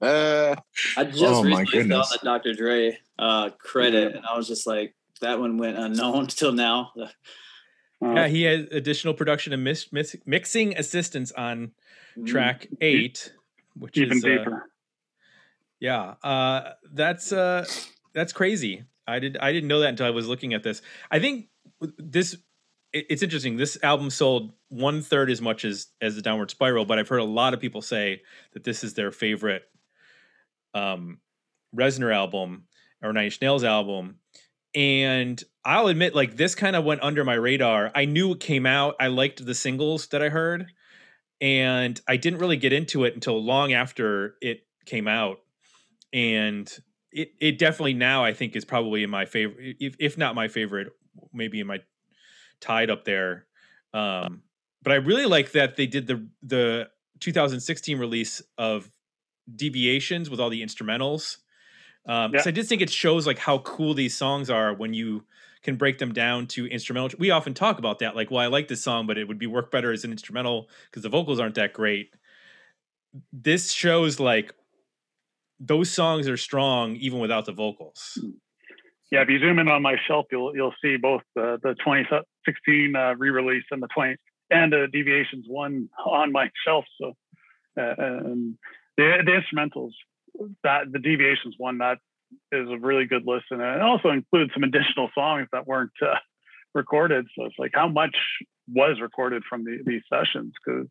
Speaker 4: I just
Speaker 5: Oh, my
Speaker 4: recently saw the Dr. Dre uh, credit, and I was just like, that one went unknown till now.
Speaker 6: Uh,
Speaker 2: Yeah, he has additional production and mis- mis- mixing assistance on track eight, which
Speaker 6: Mm-hmm. even
Speaker 2: is uh. Yeah, uh, that's uh, that's crazy. I did I didn't know that until I was looking at this. I think this it- it's interesting. This album sold one third as much as as the Downward Spiral, but I've heard a lot of people say that this is their favorite um, Reznor album or Nine Inch Nails album. And I'll admit, like this kind of went under my radar. I knew it came out. I liked the singles that I heard, and I didn't really get into it until long after it came out and it it definitely now I think is probably in my favorite, if if not my favorite, maybe in my tied up there. Um, but I really like that they did the the 2016 release of Deviations with all the instrumentals. Um,
Speaker 6: Yeah.
Speaker 2: I just think it shows like how cool these songs are when you can break them down to instrumental. We often talk about that, like, well, I like this song, but it would be work better as an instrumental because the vocals aren't that great. This shows like those songs are strong even without the vocals.
Speaker 6: Yeah, if you zoom in on my shelf, you'll you'll see both the the 2016 uh, re-release and the 20 and the Deviations one on my shelf. So, uh, and the the instrumentals that the Deviations one that is a really good listen, and it also includes some additional songs that weren't uh, recorded. So it's like how much was recorded from the, these sessions because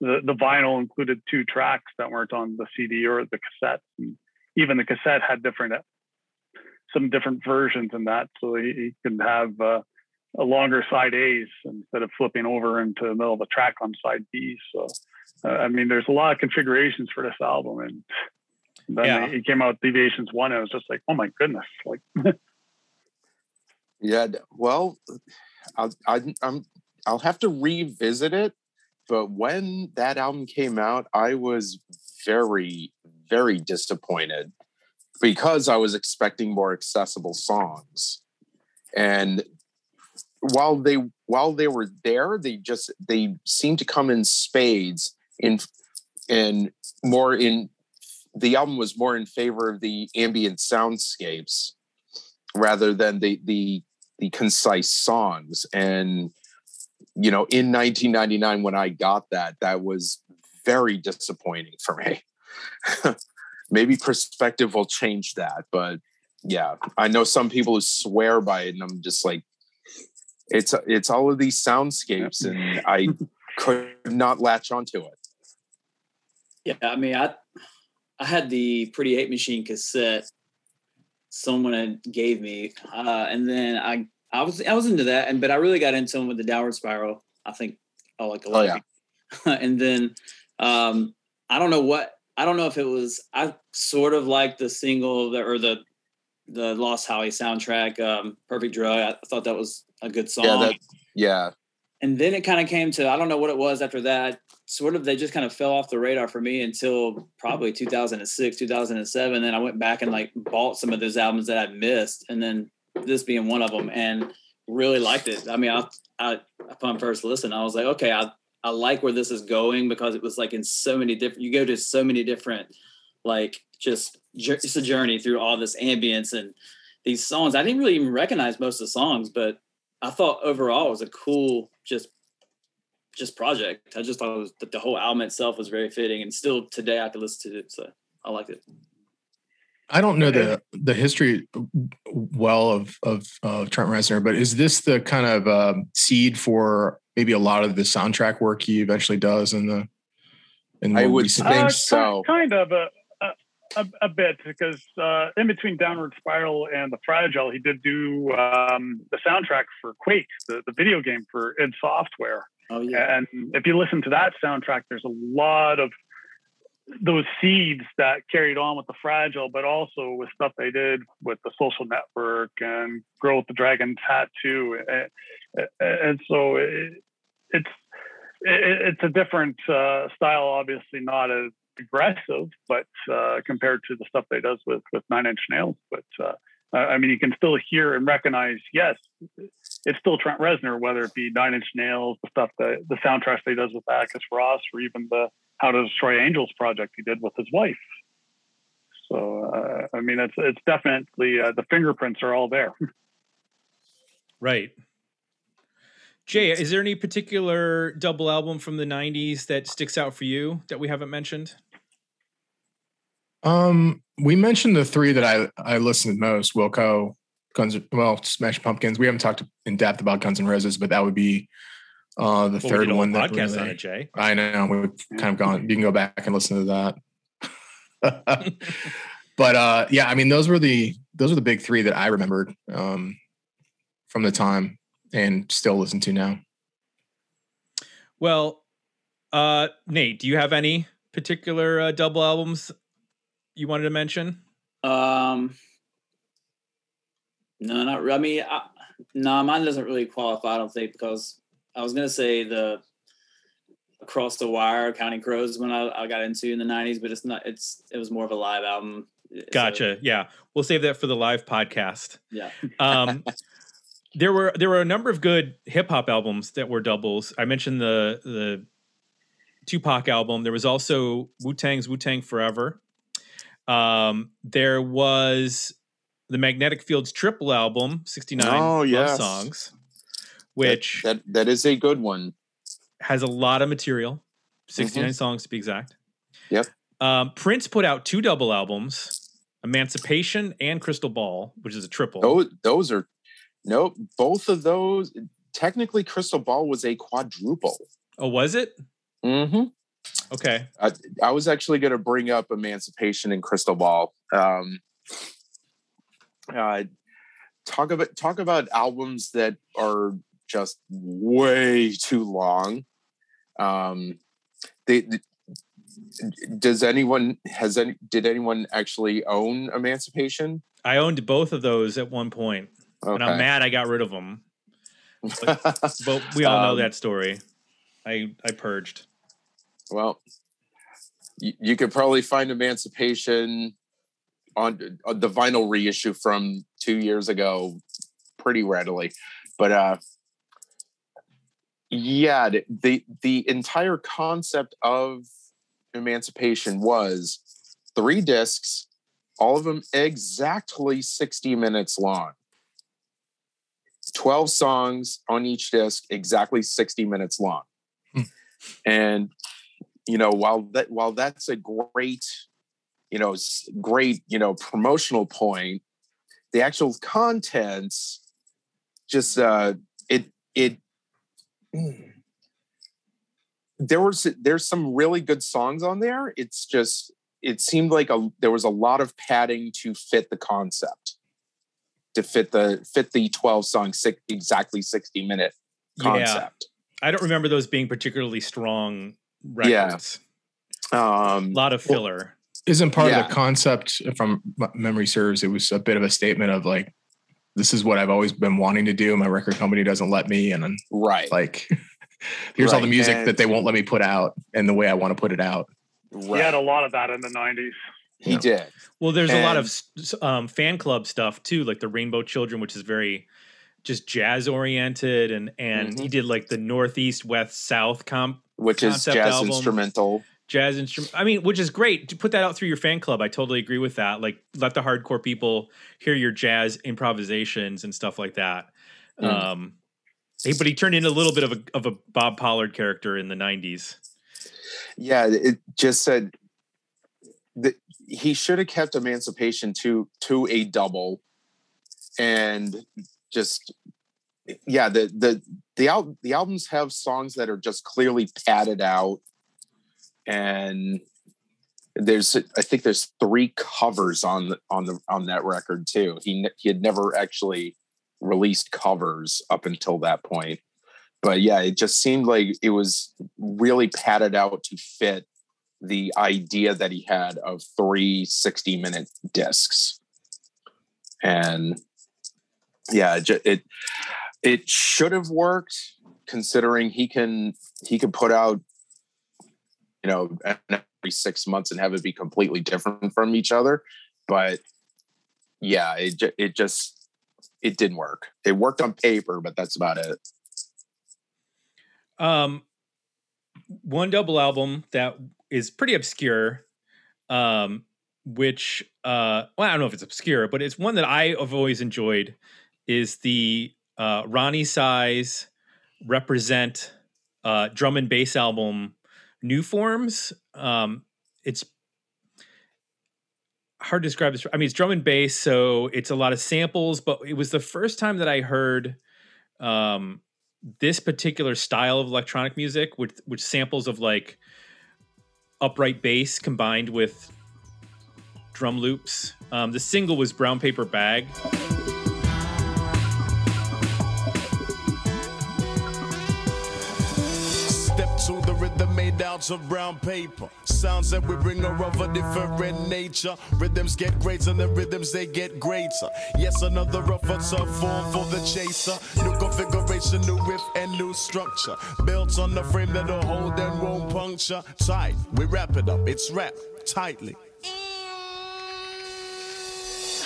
Speaker 6: the the vinyl included two tracks that weren't on the CD or the cassette. And even the cassette had different some different versions in that, so he, he can have uh, a longer side A's instead of flipping over into the middle of a track on side B. So, uh, I mean, there's a lot of configurations for this album, and then
Speaker 2: Yeah.
Speaker 6: he came out with Deviations One, and I was just like, oh my goodness, like
Speaker 3: yeah. Well, I'll, I, I'm, I'll have to revisit it. But when that album came out, I was very, very disappointed because I was expecting more accessible songs. And while they while they were there, they just they seemed to come in spades in and more in the album was more in favor of the ambient soundscapes rather than the the the concise songs. And you know in 1999 when i got that that was very disappointing for me. Maybe perspective will change that but yeah i know some people who swear by it and i'm just like it's it's all of these soundscapes and i could not latch onto it.
Speaker 4: Yeah, I mean, I I had the Pretty Hate Machine cassette someone had gave me, uh, and then I I was I was into that, and but I really got into them with the Downward Spiral. I think oh, like a lot. Oh, yeah. and then um, I don't know what I don't know if it was I sort of like the single that, or the the Lost Highway soundtrack, um, Perfect Drug. I thought that was a good song.
Speaker 3: yeah that yeah
Speaker 4: and then it kind of came to I don't know what it was after that. Sort of, they just kind of fell off the radar for me until probably 2006, 2007. Then I went back and like bought some of those albums that I'd missed, and then this being one of them, and really liked it. I mean, I, I upon first listen, I was like, okay, I I like where this is going because it was like in so many different. You go to so many different, like just it's a journey through all this ambience and these songs. I didn't really even recognize most of the songs, but I thought overall it was a cool just just project. I just thought it was that the whole album itself was very fitting, and still today I could listen to it, so I liked it.
Speaker 5: I don't know the the history well of of uh, Trent Reznor, but is this the kind of um, seed for maybe a lot of the soundtrack work he eventually does in the? In
Speaker 3: the
Speaker 5: I
Speaker 3: would think
Speaker 6: Uh,
Speaker 3: so.
Speaker 6: Kind of a, a, a, bit because uh, in between Downward Spiral and The Fragile, he did do um, the soundtrack for Quake, the, the video game for id Software.
Speaker 4: Oh yeah,
Speaker 6: And if you listen to that soundtrack, there's a lot of those seeds that carried on with the fragile, but also with stuff they did with the social network and Girl with the Dragon Tattoo. And, and so it, it's it, it's a different uh, style, obviously not as aggressive, but uh, compared to the stuff they does with with Nine Inch Nails. But uh, I mean, you can still hear and recognize, yes, it's still Trent Reznor, whether it be Nine Inch Nails, the stuff that the soundtracks they does with Atticus Ross, or even the How to Destroy Angels project he did with his wife. So uh, I mean, it's it's definitely uh, the fingerprints are all there.
Speaker 2: Right. Jay, is there any particular double album from the 90s that sticks out for you that we haven't mentioned?
Speaker 5: Um, we mentioned the three that I I listened to most: Wilco, Guns, well, Smash Pumpkins. We haven't talked in depth about Guns and Roses, but that would be uh the
Speaker 2: Well, we
Speaker 5: third
Speaker 2: did
Speaker 5: one. That
Speaker 2: podcast
Speaker 5: really-
Speaker 2: on it, Jay.
Speaker 5: I know we've kind of gone. You can go back and listen to that. but uh, yeah, I mean, those were the those are the big three that I remembered um, from the time and still listen to now.
Speaker 2: Well, uh, Nate, do you have any particular uh, double albums you wanted to mention?
Speaker 4: Um, no, not. re- I mean, I, no, mine doesn't really qualify. I don't think because I was gonna say the Across the Wire, Counting Crows, when I, I got into in the '90s, but it's not. It's it was more of a live album. So,
Speaker 2: Gotcha. Yeah, we'll save that for the live podcast.
Speaker 4: yeah.
Speaker 2: Um, there were there were a number of good hip hop albums that were doubles. I mentioned the the Tupac album. There was also Wu Tang's Wu Tang Forever. Um, there was the Magnetic Fields triple album, sixty nine
Speaker 3: Oh, yes.
Speaker 2: songs, which
Speaker 3: that, that that is a good one.
Speaker 2: has a lot of material 69 songs to be exact
Speaker 3: Mm-hmm. Yep.
Speaker 2: um, prince put out two double albums emancipation and crystal ball which is a triple
Speaker 3: Those those are nope. Both of those technically, Crystal Ball was a quadruple.
Speaker 2: oh was it
Speaker 3: Mm-hmm.
Speaker 2: okay
Speaker 3: I, I was actually going to bring up Emancipation and Crystal Ball. Um, uh, talk about talk about albums that are just way too long. Um, they, does anyone has any did anyone actually own Emancipation?
Speaker 2: i owned both of those at one point and i'm mad i got rid of them but we all know
Speaker 3: Um,
Speaker 2: that story i i purged
Speaker 3: Well, you, you could probably find Emancipation on, on the vinyl reissue from two years ago pretty readily. But uh, yeah, the- the the entire concept of Emancipation was three discs, all of them exactly sixty minutes long. 12 songs on each disc, exactly 60 minutes long. And you know while that while that's a great you know great you know promotional point the actual contents just uh it it there was there's some really good songs on there. It's just it seemed like a there was a lot of padding to fit the concept to fit the fit the 12 song six, exactly 60 minute
Speaker 2: yeah
Speaker 3: concept
Speaker 2: i don't remember those being particularly strong
Speaker 3: Yeah.
Speaker 2: records
Speaker 3: um
Speaker 2: a lot of filler
Speaker 5: Isn't part
Speaker 3: Yeah.
Speaker 5: of the concept, if I'm memory serves, it was a bit of a statement of like, this is what I've always been wanting to do. My record company doesn't let me, and I'm
Speaker 3: right
Speaker 5: like, Here's all the music
Speaker 3: and-
Speaker 5: that they won't let me put out and the way I want to put it out.
Speaker 6: He had a lot of that in the '90s.
Speaker 3: He
Speaker 5: Yeah.
Speaker 3: did.
Speaker 2: Well, there's a lot of
Speaker 3: And-
Speaker 2: s- s- um, fan club stuff too, like the Rainbow Children, which is very just jazz oriented, and and
Speaker 3: Mm-hmm.
Speaker 2: he did like the Northeast, West, South comp
Speaker 3: which is jazz
Speaker 2: album.
Speaker 3: instrumental.
Speaker 2: jazz instrument. I mean, which is great to put that out through your fan club. I totally agree with that. Like, let the hardcore people hear your jazz improvisations and stuff like that.
Speaker 3: Mm.
Speaker 2: Um, he- but he turned into a little bit of a of a Bob Pollard character in the '90s.
Speaker 3: Yeah, it just said that he should have kept Emancipation to to a double, and just yeah, the the the al- the albums have songs that are just clearly padded out, and there's I think there's three covers on the on the on that record too. He he had never actually released covers up until that point but yeah, it just seemed like it was really padded out to fit the idea that he had of three 60 minute discs. And yeah, it, it, should have worked considering he can, he can put out, you know, every six months and have it be completely different from each other. But yeah, it, it just, it didn't work. It worked on paper, but that's about it.
Speaker 2: Um, one double album that is pretty obscure, um, which uh, well, I don't know if it's obscure, but it's one that I have always enjoyed. Is the uh, Roni Size Reprazent uh, drum and bass album New Forms? Um, it's hard to describe this. I mean, it's drum and bass, so it's a lot of samples. But it was the first time that I heard um, this particular style of electronic music, with which samples of like upright bass combined with drum loops. Um, the single was Brown Paper Bag.
Speaker 8: Of brown paper. Sounds that we bring are of a different nature. Rhythms get greater, and the rhythms they get greater. Yes, another rougher tough form for the chaser. New configuration, new riff and new structure. Built on the frame that'll hold and won't puncture. Tight, we wrap it up, it's wrapped tightly.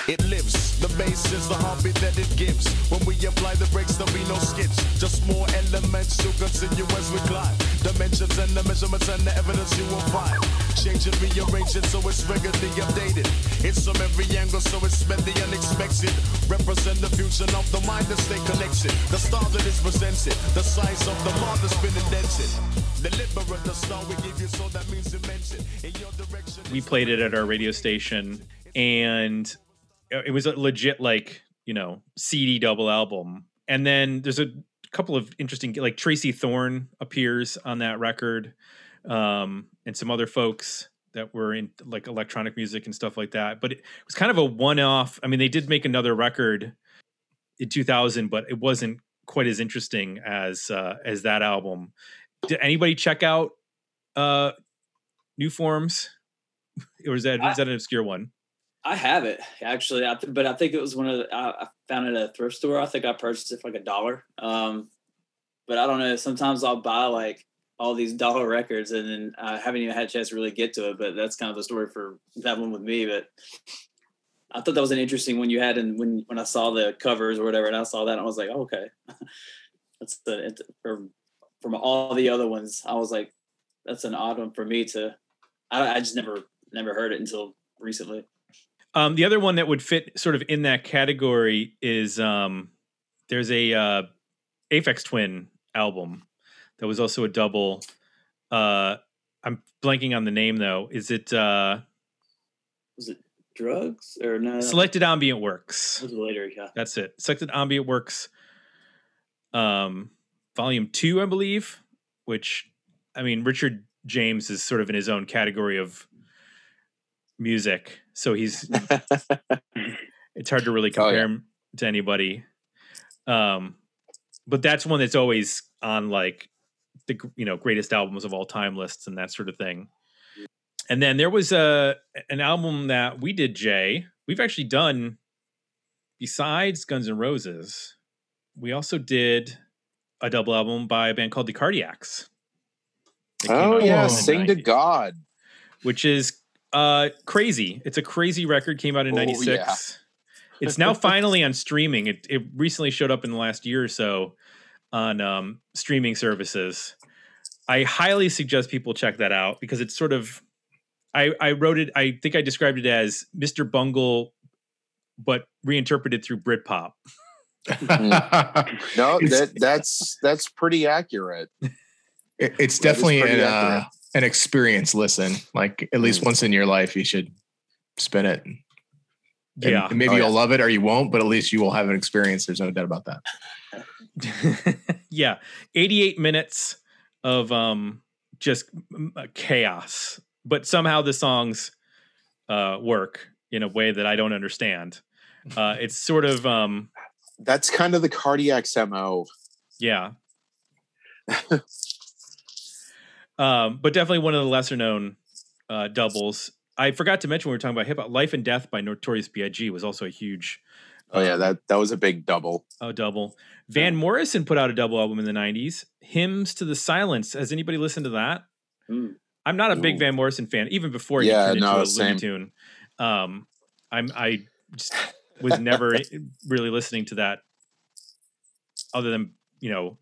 Speaker 8: It lives. The bass is the heartbeat that it gives. When we apply the brakes, there'll be no skips. Just more elements to continue as we climb. Dimensions and the measurements and the evidence you will find. Change it, rearrange it so it's regularly updated. It's from every angle, so it's meant the unexpected. Represent the fusion of the mind and stay connected. The star that is presented, the size of the mark that's been indented. Deliberate the star we give you, so that means dimension. In your direction.
Speaker 2: We played it at our radio station, and it was a legit like you know CD double album. And then there's a couple of interesting like Tracy Thorn appears on that record, um, and some other folks that were in like electronic music and stuff like that. But it was kind of a one-off. I mean, they did make another record in 2000, but it wasn't quite as interesting as uh, as that album. Did anybody check out uh, New Forms, or is that is that an obscure one?
Speaker 4: I have it actually, I th- but I think it was one of the, I, I found it at a thrift store. I think I purchased it for like a dollar. Um, but I don't know. Sometimes I'll buy like all these dollar records and then I haven't even had a chance to really get to it. But that's kind of the story for that one with me. But I thought that was an interesting one you had, and when when I saw the covers or whatever, and I saw that, I was like, oh, okay, that's the it, from from all the other ones. I was like, that's an odd one for me to. I, I just never never heard it until recently.
Speaker 2: Um, the other one that would fit sort of in that category is um, there's a uh, Aphex Twin album that was also a double. Uh, I'm blanking on the name though. Is it uh,
Speaker 4: Was it drugs or no?
Speaker 2: Selected Ambient Works?
Speaker 4: Later, yeah.
Speaker 2: That's it. Selected Ambient Works, um, Volume Two, I believe. Which, I mean, Richard James is sort of in his own category of music, so he's it's hard to really
Speaker 3: Oh,
Speaker 2: compare
Speaker 3: yeah.
Speaker 2: him to anybody. Um, but that's one that's always on like the you know greatest albums of all time lists and that sort of thing. And then there was a an album that we did, Jay. We've actually done besides Guns N' Roses. We also did a double album by a band called the Cardiacs.
Speaker 3: Oh yeah, sing to God.
Speaker 2: which is uh crazy. It's a crazy record. Came out in
Speaker 3: Oh,
Speaker 2: '96.
Speaker 3: yeah.
Speaker 2: it's now finally on streaming. It it recently showed up in the last year or so on um, streaming services. I highly suggest people check that out because it's sort of. I I wrote it. I think I described it as Mr. Bungle, but reinterpreted through Britpop.
Speaker 3: No, that that's that's pretty accurate.
Speaker 5: It- it's
Speaker 3: That is
Speaker 5: definitely
Speaker 3: pretty
Speaker 5: an,
Speaker 3: accurate.
Speaker 5: uh, an experience listen. Like at least
Speaker 3: Mm.
Speaker 5: once in your life, you should spin it. And-
Speaker 2: Yeah,
Speaker 5: and maybe
Speaker 3: Oh,
Speaker 5: you'll
Speaker 3: yeah.
Speaker 5: love it or you won't, but at least you will have an experience. There's no doubt about that.
Speaker 2: yeah, 88 minutes of um just chaos, but somehow the songs uh work in a way that I don't understand. Uh it's sort of um
Speaker 3: That's kind of the cardiac's mo.
Speaker 2: yeah. um but definitely one of the lesser known uh doubles. I forgot to mention when we were talking about hip hop Life and Death by Notorious B.I.G. was also a huge
Speaker 3: Oh yeah,
Speaker 2: um,
Speaker 3: that that was a big double.
Speaker 2: a double. Van Morrison put out a double album in the 90s. Hymns to the Silence. Has anybody listened to that?
Speaker 4: Hmm.
Speaker 2: I'm not a big
Speaker 3: Ooh.
Speaker 2: Van Morrison fan, even before he
Speaker 3: Yeah,
Speaker 2: turned
Speaker 3: no,
Speaker 2: into a
Speaker 3: same.
Speaker 2: Looney Tune. Um, I'm I just was never really listening to that, other than you know,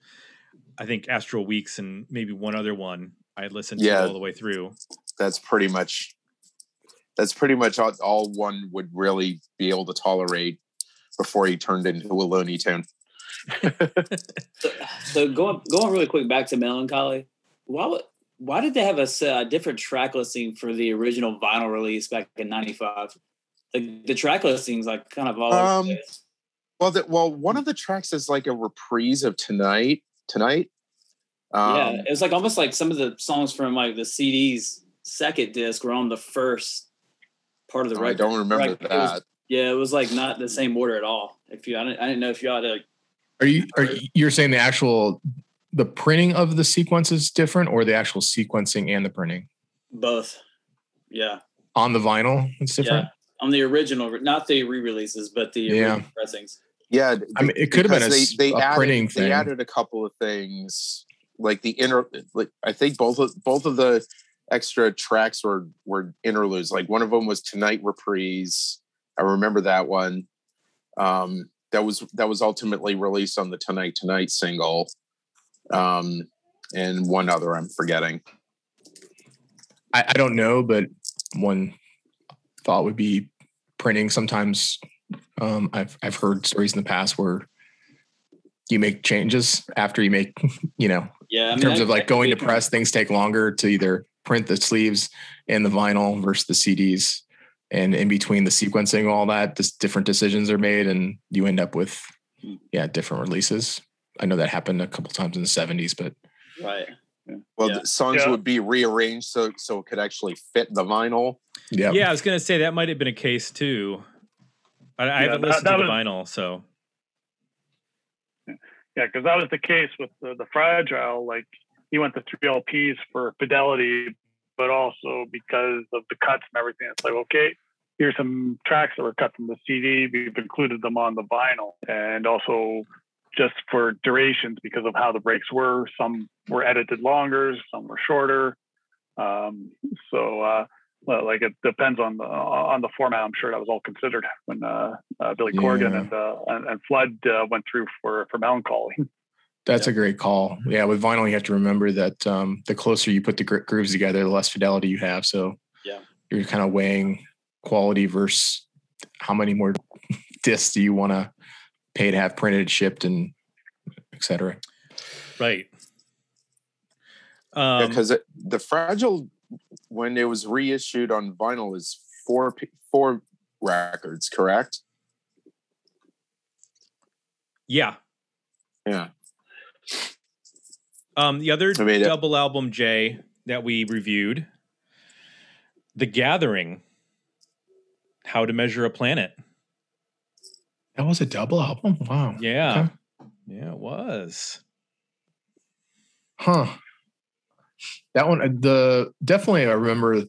Speaker 2: I think Astral Weeks and maybe one other one I listened to
Speaker 3: Yeah.
Speaker 2: all the way through.
Speaker 3: That's pretty much that's pretty much all, all one would really be able to tolerate before he turned into a Looney Tune.
Speaker 4: So, so going going really quick back to Melancholy, why why did they have a different track listing for the original vinyl release back in '95? The, the track listings like kind of all.
Speaker 3: Um. Well, that well, one of the tracks is like a reprise of tonight. Tonight. Um,
Speaker 4: yeah, it was like almost like some of the songs from like the CD's second disc were on the first part of the record.
Speaker 3: I don't remember
Speaker 4: Like, it was-
Speaker 3: that.
Speaker 4: yeah, it was like not the same order at all. If you, I didn't, I didn't know if you had to.
Speaker 5: Are you are you- you're saying the actual the printing of the sequence is different or the actual sequencing and the printing?
Speaker 4: Both. Yeah.
Speaker 5: On the vinyl, it's different.
Speaker 4: Yeah. On the original, not the re-releases, but the
Speaker 5: Yeah.
Speaker 4: original pressings.
Speaker 3: Yeah,
Speaker 5: I mean, it could have been a,
Speaker 3: they, they
Speaker 5: a
Speaker 3: added,
Speaker 5: printing
Speaker 3: They added a couple of things, like the inner. Like I think both of both of the extra tracks were were interludes. Like one of them was Tonight Reprise. I remember that one. Um, that was that was ultimately released on the Tonight Tonight single. Um, and one other I'm forgetting.
Speaker 5: I, I don't know, but one thought would be printing. Sometimes um, I've I've heard stories in the past where you make changes after you make, you know,
Speaker 4: Yeah. I
Speaker 5: in
Speaker 4: mean,
Speaker 5: terms
Speaker 4: that-
Speaker 5: of like
Speaker 4: could
Speaker 5: going
Speaker 4: be
Speaker 5: to press, things take longer to either print the sleeves and the vinyl versus the CDs. And in between the sequencing, all that, just different decisions are made, and you end up with,
Speaker 4: Hmm.
Speaker 5: yeah, different releases. I know that happened a couple times in the '70s, but
Speaker 4: Right.
Speaker 3: Well,
Speaker 4: Yeah.
Speaker 3: the songs
Speaker 6: Yeah.
Speaker 3: would be rearranged so so it could actually fit the vinyl.
Speaker 5: yeah,
Speaker 2: Yeah, I was gonna say that might have been a case too. I, I haven't
Speaker 6: that-
Speaker 2: listened
Speaker 6: that
Speaker 2: to the vinyl, so
Speaker 6: Yeah, because that was the case with the, the fragile. Like he went to three LPs for fidelity, but also because of the cuts and everything. It's like okay, here's some tracks that were cut from the CD. We've included them on the vinyl, and also just for durations because of how the breaks were. Some were edited longer, some were shorter. Um, so. Uh, well, like it depends on the on the format. I'm sure that was all considered when uh, uh, Billy Corgan
Speaker 5: Yeah.
Speaker 6: and, uh, and and Flood uh, went through for for Melancholy.
Speaker 5: That's a great call. Yeah, with vinyl, you have to remember that um, the closer you put the gro- grooves together, the less fidelity you have. So
Speaker 4: Yeah.
Speaker 5: you're kind of weighing quality versus how many more discs do you want to pay to have printed, shipped, and etc. cetera.
Speaker 2: right. Um,
Speaker 3: because it the fragile when it was reissued on vinyl is four four records correct
Speaker 2: yeah.
Speaker 3: yeah
Speaker 2: Um, the other
Speaker 3: I it-
Speaker 2: double album, J that we reviewed, The Gathering, How to Measure a Planet.
Speaker 5: That was a double album. Wow.
Speaker 2: Yeah.
Speaker 5: Okay.
Speaker 2: Yeah, it was.
Speaker 5: Huh. That one, uh, the definitely I remember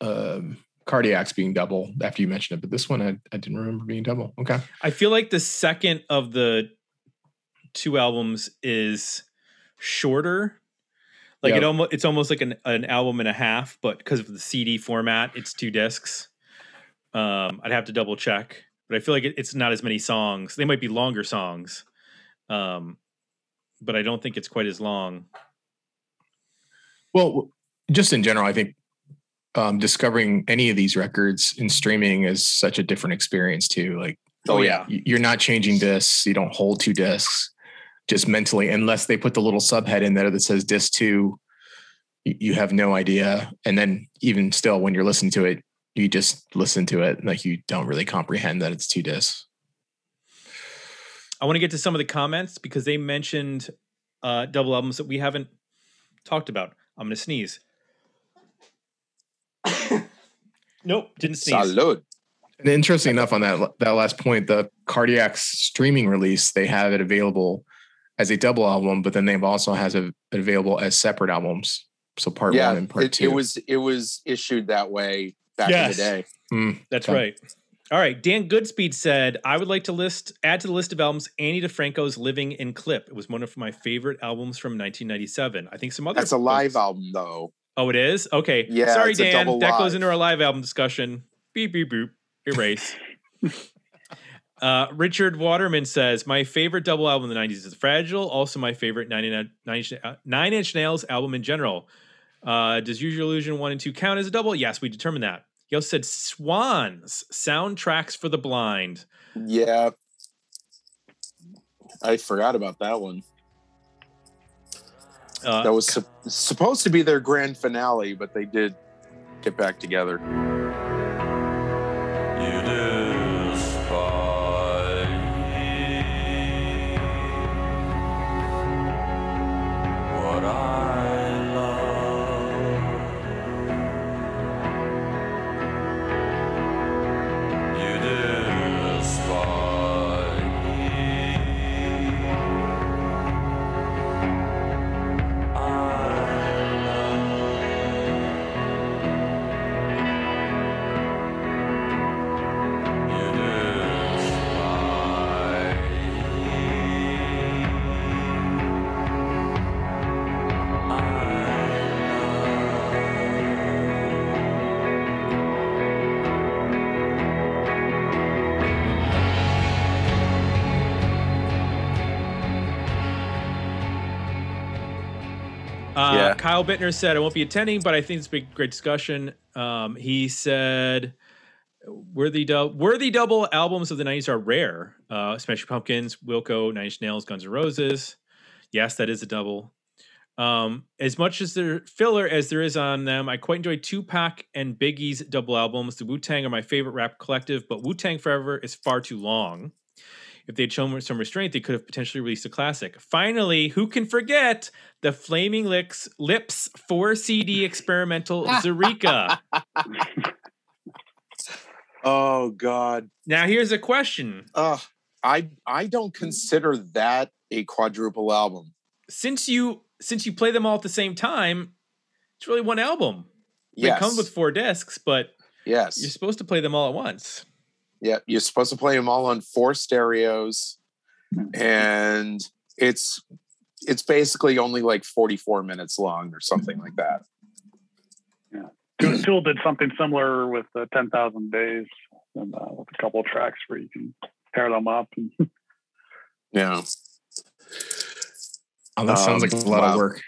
Speaker 5: um, cardiacs being double after you mentioned it, but this one I, I didn't remember being double. Okay.
Speaker 2: I feel like the second of the two albums is shorter. Like
Speaker 5: Yep.
Speaker 2: it almost it's almost like an, an album and a half, but because of the CD format, it's two discs. Um, I'd have to double check, but I feel like it, it's not as many songs. They might be longer songs, um, but I don't think it's quite as long.
Speaker 5: Well, just in general, I think um, discovering any of these records in streaming is such a different experience too. Like
Speaker 3: Oh, yeah.
Speaker 5: you're not changing discs. You don't hold two discs just mentally, unless they put the little subhead in there that says disc two. You have no idea. And then even still, when you're listening to it, you just listen to it like you don't really comprehend that it's two discs.
Speaker 2: I want to get to some of the comments because they mentioned uh, double albums that we haven't talked about. I'm going to sneeze. nope, didn't sneeze.
Speaker 3: Salud.
Speaker 5: And interesting enough, on that that last point, the Cardiac's streaming release, they have it available as a double album, but then they've also has it available as separate albums. So part
Speaker 3: Yeah,
Speaker 5: one and part
Speaker 3: it,
Speaker 5: two.
Speaker 3: it was it was issued that way back
Speaker 2: Yes.
Speaker 3: in the day.
Speaker 5: Mm,
Speaker 2: That's
Speaker 5: Okay.
Speaker 2: right. All right. Dan Goodspeed said, I would like to list add to the list of albums Ani DiFranco's Living in Clip. It was one of my favorite albums from 1997. I think some other
Speaker 3: That's a live album though.
Speaker 2: Oh, it is? Okay.
Speaker 3: Yeah,
Speaker 2: Sorry, Dan. That goes into our live album discussion. Beep, beep, boop. Erase. uh, Richard Waterman says, My favorite double album in the 90s is Fragile. Also, my favorite 99 Nine Inch, Nine Inch Nails album in general. Uh, does Use Your Illusion 1 and 2 count as a double? Yes, we determined that. He also said Swans, soundtracks for the blind.
Speaker 3: Yeah. I forgot about that one.
Speaker 2: Uh,
Speaker 3: That was sup- supposed to be their grand finale, but they did get back together.
Speaker 2: Uh,
Speaker 3: Yeah.
Speaker 2: Kyle Bittner said, I won't be attending, but I think it's a great discussion. Um, he said, worthy, dou- worthy double albums of the 90s are rare. Uh, Smashing Pumpkins, Wilco, Nine Inch Nails, Guns N' Roses. Yes, that is a double. Um, as much as there filler as there is on them, I quite enjoy Tupac and Biggie's double albums. The Wu Tang are my favorite rap collective, but Wu Tang Forever is far too long. If they'd shown some restraint, they could have potentially released a classic. Finally, who can forget the Flaming Lips Lips 4 CD experimental Zaireeka?
Speaker 3: Oh God.
Speaker 2: now, here's a question.
Speaker 3: Uh, I I don't consider that a quadruple album.
Speaker 2: Since you since you play them all at the same time, it's really one album.
Speaker 3: Yes.
Speaker 2: They come with four discs, but
Speaker 3: yes.
Speaker 2: you're supposed to play them all at once.
Speaker 3: Yeah, you're supposed to play them all on four stereos, and it's it's basically only like 44 minutes long or something like that.
Speaker 6: Yeah, Tool did something similar with uh, 10,000 Days and uh, with a couple of tracks where you can pair them up. And
Speaker 3: Yeah,
Speaker 5: Oh, that sounds like
Speaker 3: Um,
Speaker 5: a lot
Speaker 3: wow.
Speaker 5: of work.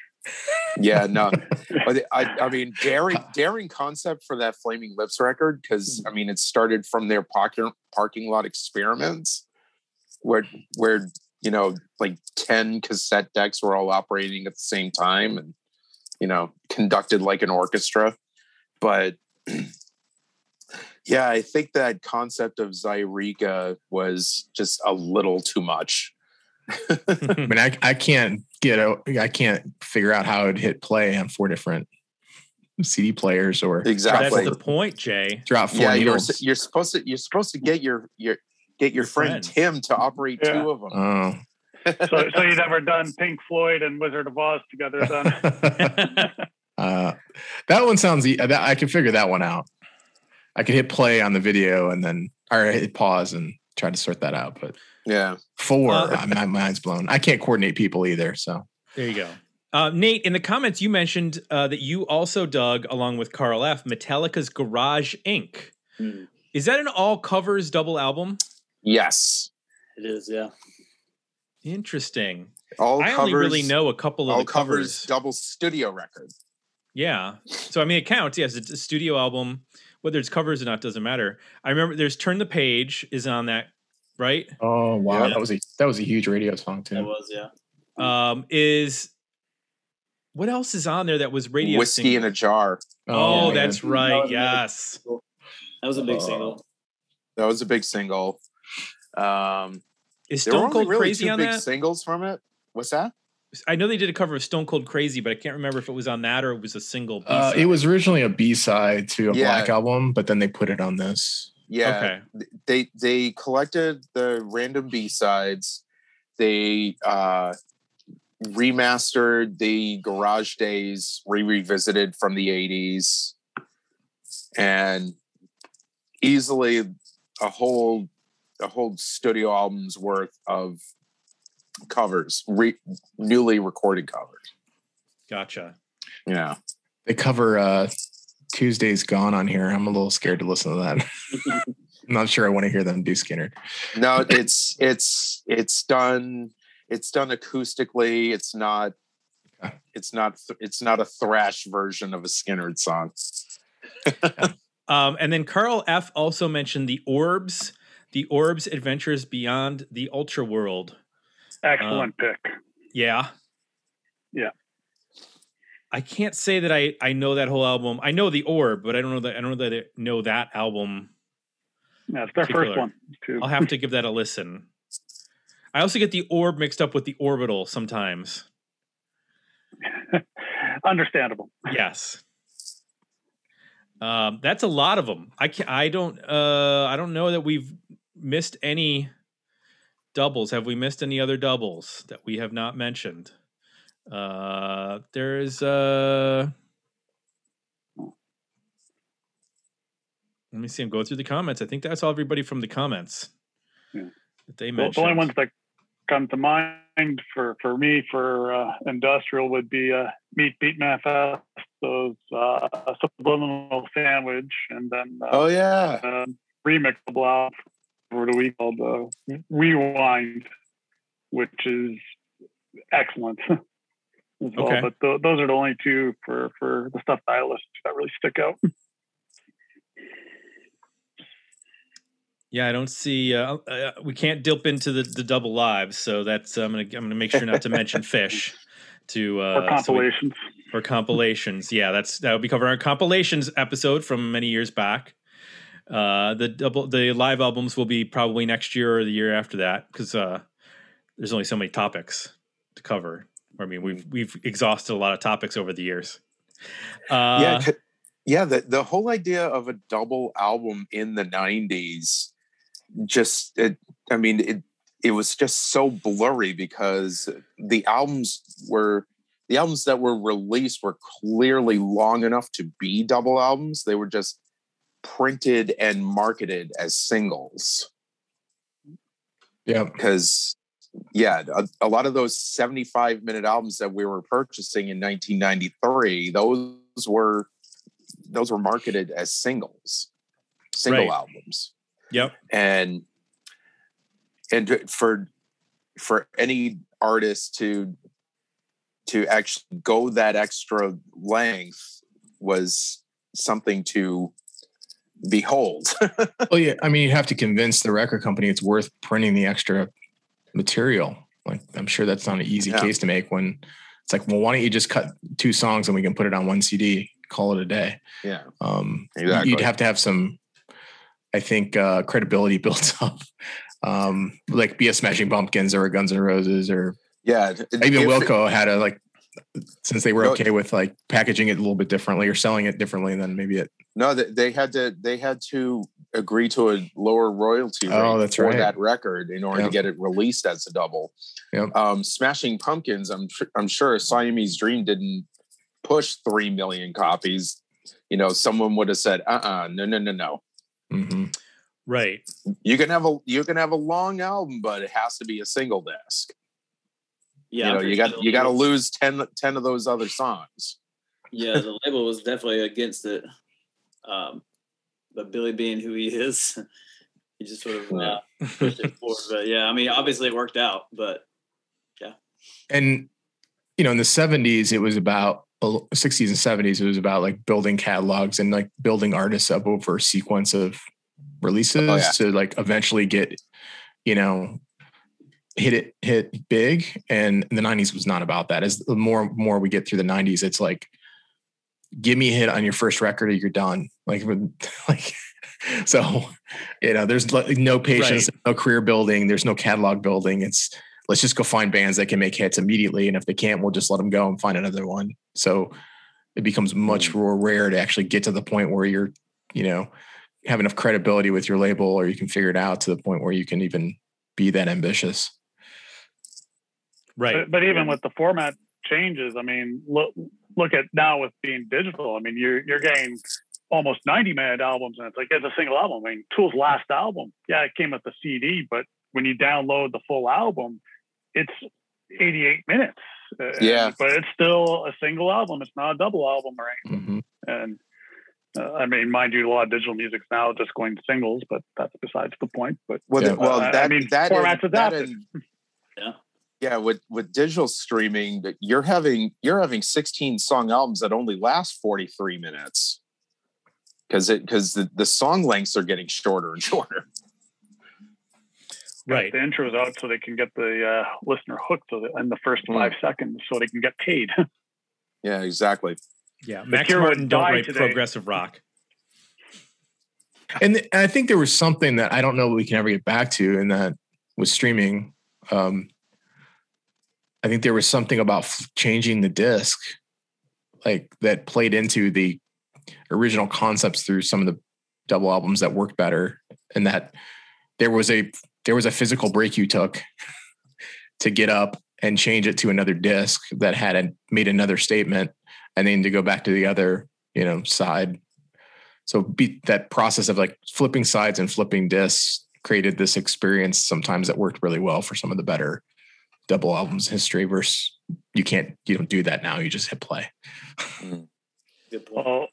Speaker 3: Yeah, no, I I mean daring daring concept for that Flaming Lips record because I mean it started from their parking parking lot experiments where where you know like 10 cassette decks were all operating at the same time and you know conducted like an orchestra. But yeah i think that concept of Zaireeka was just a little too much
Speaker 5: I mean, I, I can't get out, I can't figure out how it hit play on four different CD players or exactly.
Speaker 2: That's
Speaker 3: exactly
Speaker 2: the point, Jay.
Speaker 5: drop four
Speaker 3: yeah you're, you're supposed to you're supposed to get your your get your,
Speaker 2: Your
Speaker 3: friend,
Speaker 2: friend.
Speaker 3: tim to operate
Speaker 6: Yeah.
Speaker 3: two of them
Speaker 5: Oh.
Speaker 6: so, so you never done Pink Floyd and Wizard of Oz together then?
Speaker 5: uh, that one sounds. That, I can figure that one out. I could hit play on the video and then or hit pause and try to sort that out. But
Speaker 3: Yeah.
Speaker 5: Four.
Speaker 2: Uh,
Speaker 5: my mind's blown. I can't coordinate people either. So
Speaker 2: There you go. Uh, Nate, in the comments, you mentioned uh, that you also dug, along with Carl F., Metallica's Garage Inc.
Speaker 4: Hmm.
Speaker 2: Is that an all covers double album?
Speaker 3: Yes.
Speaker 4: It is, yeah.
Speaker 2: Interesting.
Speaker 3: All
Speaker 2: I
Speaker 3: covers,
Speaker 2: only really know a couple of
Speaker 3: all
Speaker 2: the
Speaker 3: covers
Speaker 2: covers.
Speaker 3: double studio record.
Speaker 2: Yeah. So I mean, it counts. Yes, it's a studio album. Whether it's covers or not doesn't matter. I remember there's "Turn the Page" is on that, right?
Speaker 5: Oh wow,
Speaker 3: Yeah.
Speaker 5: that was a that was a huge radio song too.
Speaker 4: That was, yeah.
Speaker 2: Um, is what else is on there that was radio?
Speaker 3: Whiskey in a jar.
Speaker 2: Oh,
Speaker 5: man.
Speaker 2: that's right.
Speaker 4: was a-
Speaker 2: Yes.
Speaker 4: That was a big
Speaker 5: Uh,
Speaker 4: single.
Speaker 3: That was a big single. Um,
Speaker 2: Is
Speaker 3: there
Speaker 2: Stone Cold
Speaker 3: really
Speaker 2: Crazy
Speaker 3: two
Speaker 2: on
Speaker 3: big
Speaker 2: that?
Speaker 3: singles from it. What's that?
Speaker 2: I know they did a cover of Stone Cold Crazy, but I can't remember if it was on that or it was a single.
Speaker 5: Uh,
Speaker 2: B-side.
Speaker 5: it was originally a B side to a
Speaker 3: Yeah.
Speaker 5: Black album, but then they put it on this.
Speaker 3: Yeah.
Speaker 2: Okay.
Speaker 3: They they collected the random B sides. They uh, remastered the Garage Days, re revisited from the '80s, and easily a whole a whole studio album's worth of covers, re, newly recorded covers.
Speaker 2: Gotcha.
Speaker 3: Yeah.
Speaker 5: They cover uh, Tuesday's Gone on here. I'm a little scared to listen to that. I'm not sure I want to hear them do Skynyrd.
Speaker 3: no it's it's it's done it's done acoustically it's not
Speaker 5: Okay.
Speaker 3: it's not it's not a thrash version of a Skynyrd song
Speaker 2: Um, and then Carl F also mentioned the Orbs, the Orbs Adventures Beyond the Ultra World.
Speaker 6: Excellent pick.
Speaker 2: Yeah.
Speaker 6: Yeah.
Speaker 2: I can't say that I I know that whole album. I know the Orb, but I don't know that I don't know that I know that album.
Speaker 6: Yeah, it's their first one too.
Speaker 2: I'll have to give that a listen. I also get the Orb mixed up with the Orbital sometimes.
Speaker 6: Understandable.
Speaker 2: Yes. Um, that's a lot of them. I can I don't uh I don't know that we've missed any doubles. Have we missed any other doubles that we have not mentioned? Uh there's uh let me see. I'm going through the comments. I think that's all everybody from the comments
Speaker 6: Yeah.
Speaker 2: that they
Speaker 6: Well, the only ones that come to mind for for me for uh, industrial would be uh, Meat Beat Manifest, those uh, Subliminal Sandwich, and then uh,
Speaker 3: oh yeah
Speaker 6: um, remix album over the week called uh, Rewind, which is excellent as well.
Speaker 2: Okay.
Speaker 6: But th- those are the only two for for the stuff that I listen to that really stick out.
Speaker 2: Yeah, I don't see. Uh, uh, we can't dip into the, the double lives, so that's I'm gonna I'm gonna make sure not to mention Phish to uh,
Speaker 6: or
Speaker 2: so we-
Speaker 6: compilations.
Speaker 2: or compilations. Yeah, that's that would be covering our compilations episode from many years back. Uh, the double the live albums will be probably next year or the year after that because uh, there's only so many topics to cover. I mean, we've we've exhausted a lot of topics over the years. Uh,
Speaker 3: yeah yeah the, the whole idea of a double album in the 90s just it, i mean it it was just so blurry because the albums were the albums that were released were clearly long enough to be double albums they were just printed and marketed as singles
Speaker 5: Yeah.
Speaker 3: because yeah a, a lot of those 75 minute albums that we were purchasing in 1993 those were those were marketed as singles single
Speaker 2: Right.
Speaker 3: albums
Speaker 2: Yep.
Speaker 3: and and for for any artist to to actually go that extra length was something to behold
Speaker 5: Well, yeah. I mean, you have to convince the record company it's worth printing the extra material. Like, I'm sure that's not an easy
Speaker 3: Yeah.
Speaker 5: case to make when it's like, well, why don't you just cut two songs and we can put it on one CD, call it a day.
Speaker 3: yeah
Speaker 5: Um,
Speaker 3: Exactly.
Speaker 5: You'd have to have some, I think, uh, credibility built up, um, like be a Smashing Pumpkins or a Guns N' Roses or
Speaker 3: yeah
Speaker 5: even Wilco had a like, since they were
Speaker 3: No,
Speaker 5: okay with like packaging it a little bit differently or selling it differently, then maybe it.
Speaker 3: No, they, they had to they had to agree to a lower royalty rate
Speaker 5: Oh, that's
Speaker 3: for
Speaker 5: right.
Speaker 3: that record in order
Speaker 5: Yep.
Speaker 3: to get it released as a double.
Speaker 5: Yep.
Speaker 3: Um, Smashing Pumpkins, I'm I'm sure Siamese Dream didn't push three million copies. You know, someone would have said, "Uh, uh no, no, no, no."
Speaker 5: Mhm.
Speaker 2: Right.
Speaker 3: You can have a you can have a long album, but it has to be a single disc.
Speaker 4: Yeah,
Speaker 3: you know, you got you got to lose 10, 10 of those other songs.
Speaker 4: Yeah, the label was definitely against it. Um, but Billy being who he is, he just sort of uh, pushed it forward. But yeah, I mean, obviously it worked out. But yeah.
Speaker 5: and you know in the 70s it was about 60s and 70s it was about like building catalogs and like building artists up over a sequence of releases
Speaker 3: Oh, yeah.
Speaker 5: to like eventually get you know hit it hit big and the 90s was not about that. As the more more we get through the 90s it's like give me a hit on your first record or you're done. Like like so you know there's no patience no career building there's no catalog building. It's let's just go find bands that can make hits immediately and if they can't we'll just let them go and find another one. So it becomes much mm. more rare to actually get to the point where you're you know have enough credibility with your label or you can figure it out to the point where you can even be that ambitious
Speaker 2: Right.
Speaker 6: But, but even with the format changes, I mean, look look at now with being digital. I mean, you're you're getting almost 90 minute albums, and it's like it's a single album. I mean, Tool's last album, yeah, it came with the CD, but when you download the full album, it's 88 minutes. Uh,
Speaker 3: Yeah.
Speaker 6: but it's still a single album. It's not a double album or anything.
Speaker 5: Mhm.
Speaker 6: And uh, I mean, mind you, a lot of digital music's now just going singles, but that's besides the point. But
Speaker 3: Well,
Speaker 5: Yeah.
Speaker 3: the- well,
Speaker 6: Uh, I
Speaker 3: that
Speaker 6: mean,
Speaker 3: that
Speaker 6: formats
Speaker 3: and- that
Speaker 6: adapted.
Speaker 3: and-
Speaker 4: Yeah.
Speaker 3: Yeah. With with digital streaming, that you're having you're having 16 song albums that only last 43 minutes because it because the, the song lengths are getting shorter and shorter.
Speaker 2: Right.
Speaker 6: the intros out so they can get the uh, listener hooked so that in the first
Speaker 3: Hmm.
Speaker 6: five seconds so they can get paid.
Speaker 3: Yeah, exactly.
Speaker 2: Yeah. Max
Speaker 6: Cure would
Speaker 2: Martin don't
Speaker 6: die
Speaker 2: write
Speaker 6: today.
Speaker 2: progressive rock.
Speaker 5: and, th- and I think there was something that I don't know we can ever get back to, and that was streaming. Um, I think there was something about changing the disc, like that played into the original concepts through some of the double albums that worked better, and that there was a there was a physical break you took to get up and change it to another disc that had a, made another statement, and then to go back to the other you know side. So be that process of like flipping sides and flipping discs created this experience sometimes that worked really well for some of the better double albums history versus you can't you don't do that now you just hit play
Speaker 6: well,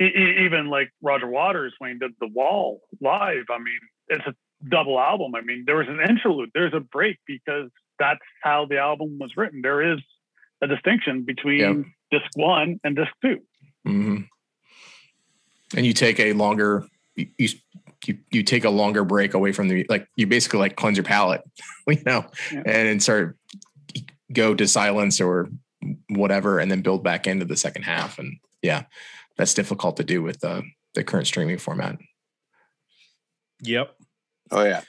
Speaker 6: e- e- even like Roger Waters when he did The Wall live, I mean, it's a double album. I mean, there was an interlude, there's a break because that's how the album was written. There is a distinction between
Speaker 5: Yeah.
Speaker 6: disc one and disc two.
Speaker 5: hmm and you take a longer you, you you you take a longer break away from the like you basically like cleanse your palate you know
Speaker 6: Yeah.
Speaker 5: and then start go to silence or whatever and then build back into the second half and yeah that's difficult to do with uh, the current streaming format
Speaker 2: Yep.
Speaker 3: Oh yeah.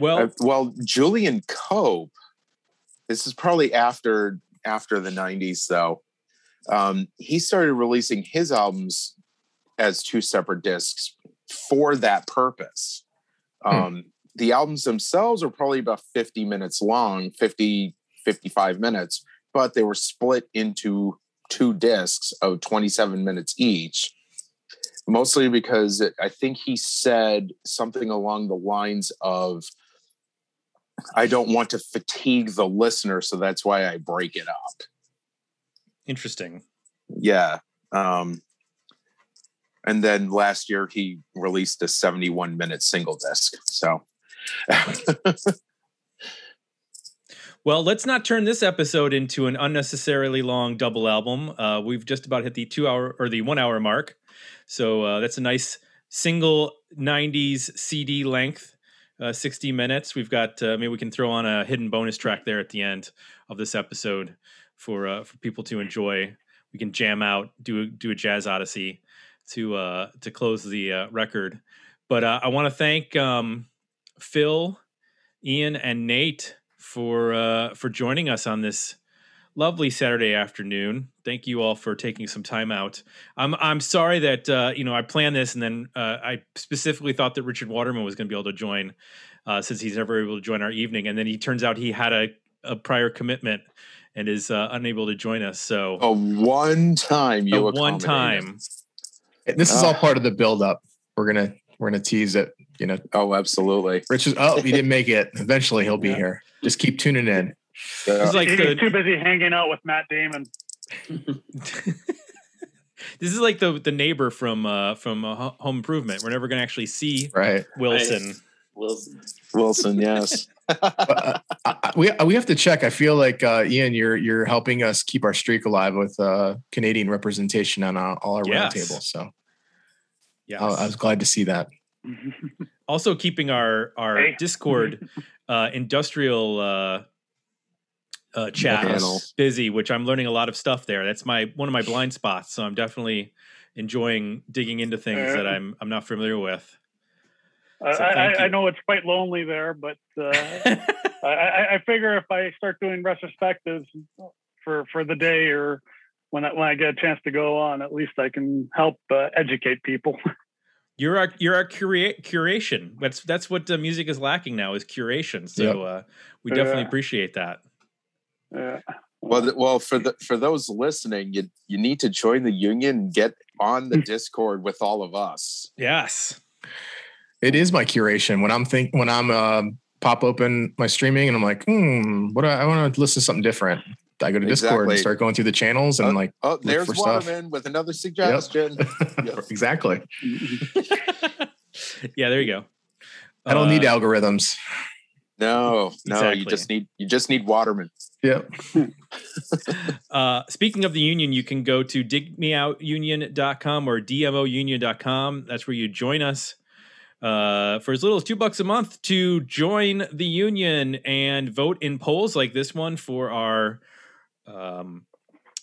Speaker 2: Well,
Speaker 3: Uh, well, Julian Cope. This is probably after after the '90s, though. Um, he started releasing his albums as two separate discs for that purpose. Um, The albums themselves are probably about 50 minutes long, 50, 55 minutes, but they were split into two discs of 27 minutes each. Mostly because it, I think he said something along the lines of, I don't want to fatigue the listener, so that's why I break it up.
Speaker 2: interesting.
Speaker 3: Yeah. Um, and then last year he released a 71 minute single disc. So
Speaker 2: Well, let's not turn this episode into an unnecessarily long double album. Uh, we've just about hit the two hour or the one hour mark. So uh, that's a nice single 90s CD length, uh, 60 minutes. We've got, uh, maybe we can throw on a hidden bonus track there at the end of this episode for, uh, for people to enjoy. We can jam out, do do a jazz odyssey to, uh, to close the uh, record. But uh, I want to thank um, Phil, Ian, and Nate for uh, for joining us on this lovely Saturday afternoon. Thank you all for taking some time out. I'm I'm sorry that uh, you know I planned this and then uh, I specifically thought that Richard Waterman was going to be able to join uh, since he's never able to join our evening, and then he turns out he had a, a prior commitment and is uh, unable to join us. So
Speaker 3: a one time you
Speaker 2: a one time.
Speaker 5: This is all part of the build up we're gonna we're gonna tease it. You know,
Speaker 3: Oh, absolutely.
Speaker 5: Rich is. Oh, he didn't make it. Eventually, he'll be
Speaker 6: Yeah.
Speaker 5: here. Just keep tuning in.
Speaker 3: Yeah.
Speaker 2: It's like
Speaker 6: He's
Speaker 2: the
Speaker 6: too busy hanging out with Matt Damon.
Speaker 2: this is like the the neighbor from uh from uh, Home Improvement. We're never gonna actually see
Speaker 5: Right.
Speaker 2: Wilson.
Speaker 4: Wilson.
Speaker 3: Wilson, yes.
Speaker 5: But, uh, I, I- we we have to check. I feel like uh, Ian, you're you're helping us keep our streak alive with uh, Canadian representation on our, all our
Speaker 2: Yes.
Speaker 5: roundtables. So
Speaker 2: Yeah.
Speaker 5: I, I was glad to see that.
Speaker 2: also keeping our our
Speaker 6: Hey.
Speaker 2: Discord uh, industrial uh, uh, chat
Speaker 3: Channel.
Speaker 2: busy, which I'm learning a lot of stuff there. That's my one of my blind spots, so I'm definitely enjoying digging into things that
Speaker 6: Uh,
Speaker 2: I'm I'm not familiar with.
Speaker 6: I,
Speaker 2: So
Speaker 6: I, I know it's quite lonely there, but uh, I, I, I figure if I start doing retrospectives for for the day or when I, when I get a chance to go on, at least I can help uh, educate people.
Speaker 2: You're our you're our cura- curation. That's that's what uh, music is lacking now is curation. So
Speaker 5: Yep.
Speaker 2: uh, we definitely
Speaker 6: Yeah.
Speaker 2: appreciate that.
Speaker 6: Yeah.
Speaker 3: Well, well, for the for those listening, you you need to join the union and get on the Discord with all of us.
Speaker 2: Yes.
Speaker 5: It is my curation when I'm think when I'm um pop open my streaming and I'm like, hmm, what do I, I want to listen to something different. I go to Discord
Speaker 3: Exactly.
Speaker 5: and start going through the channels and like,
Speaker 3: Oh, there's
Speaker 5: for stuff.
Speaker 3: Waterman with another suggestion.
Speaker 5: exactly.
Speaker 2: yeah, there you go.
Speaker 5: I don't need
Speaker 2: Uh,
Speaker 5: algorithms.
Speaker 3: No, no,
Speaker 2: Exactly.
Speaker 3: you just need you just need Waterman.
Speaker 5: Yep.
Speaker 2: Uh, speaking of the union, you can go to digmeoutunion.com or dmounion.com. That's where you join us uh, for as little as two bucks a month to join the union and vote in polls like this one for our um,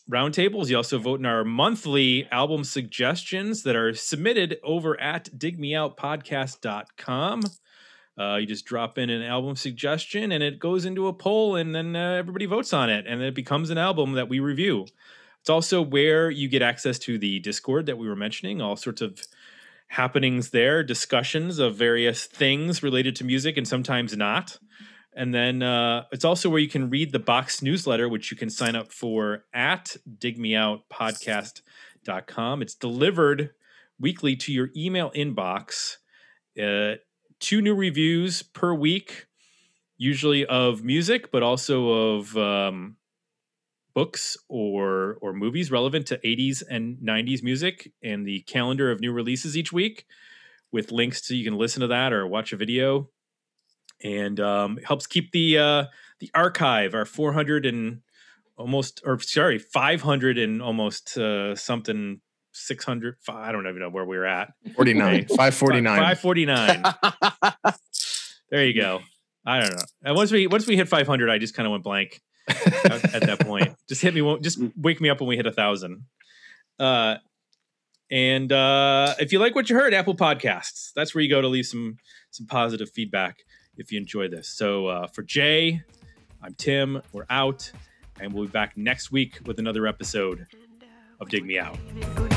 Speaker 2: roundtables. You also vote in our monthly album suggestions that are submitted over at digmeoutpodcast.com. Uh, you just drop in an album suggestion and it goes into a poll, and then uh, everybody votes on it, and it becomes an album that we review. It's also where you get access to the Discord that we were mentioning, all sorts of happenings there, discussions of various things related to music and sometimes not. And then uh, it's also where you can read the box newsletter, which you can sign up for at digmeoutpodcast.com. It's delivered weekly to your email inbox. Uh, two new reviews per week, usually of music, but also of um, books or or movies relevant to 80s and 90s music, and the calendar of new releases each week, with links to you can listen to that or watch a video, and um, it helps keep the uh, the archive, our 400 and almost or sorry 500 and almost uh, something 600 i don't even know where we we're at.
Speaker 5: 49, 549.
Speaker 2: 549 there you go i don't know. And once we once we hit 500 i just kind of went blank at, at that point. Just hit me just wake me up when we hit a thousand. Uh and uh if you like what you heard apple podcasts. That's where you go to leave some some positive feedback if you enjoy this. So uh for jay i'm tim. We're out. And we'll be back next week with another episode of dig me out.
Speaker 7: Good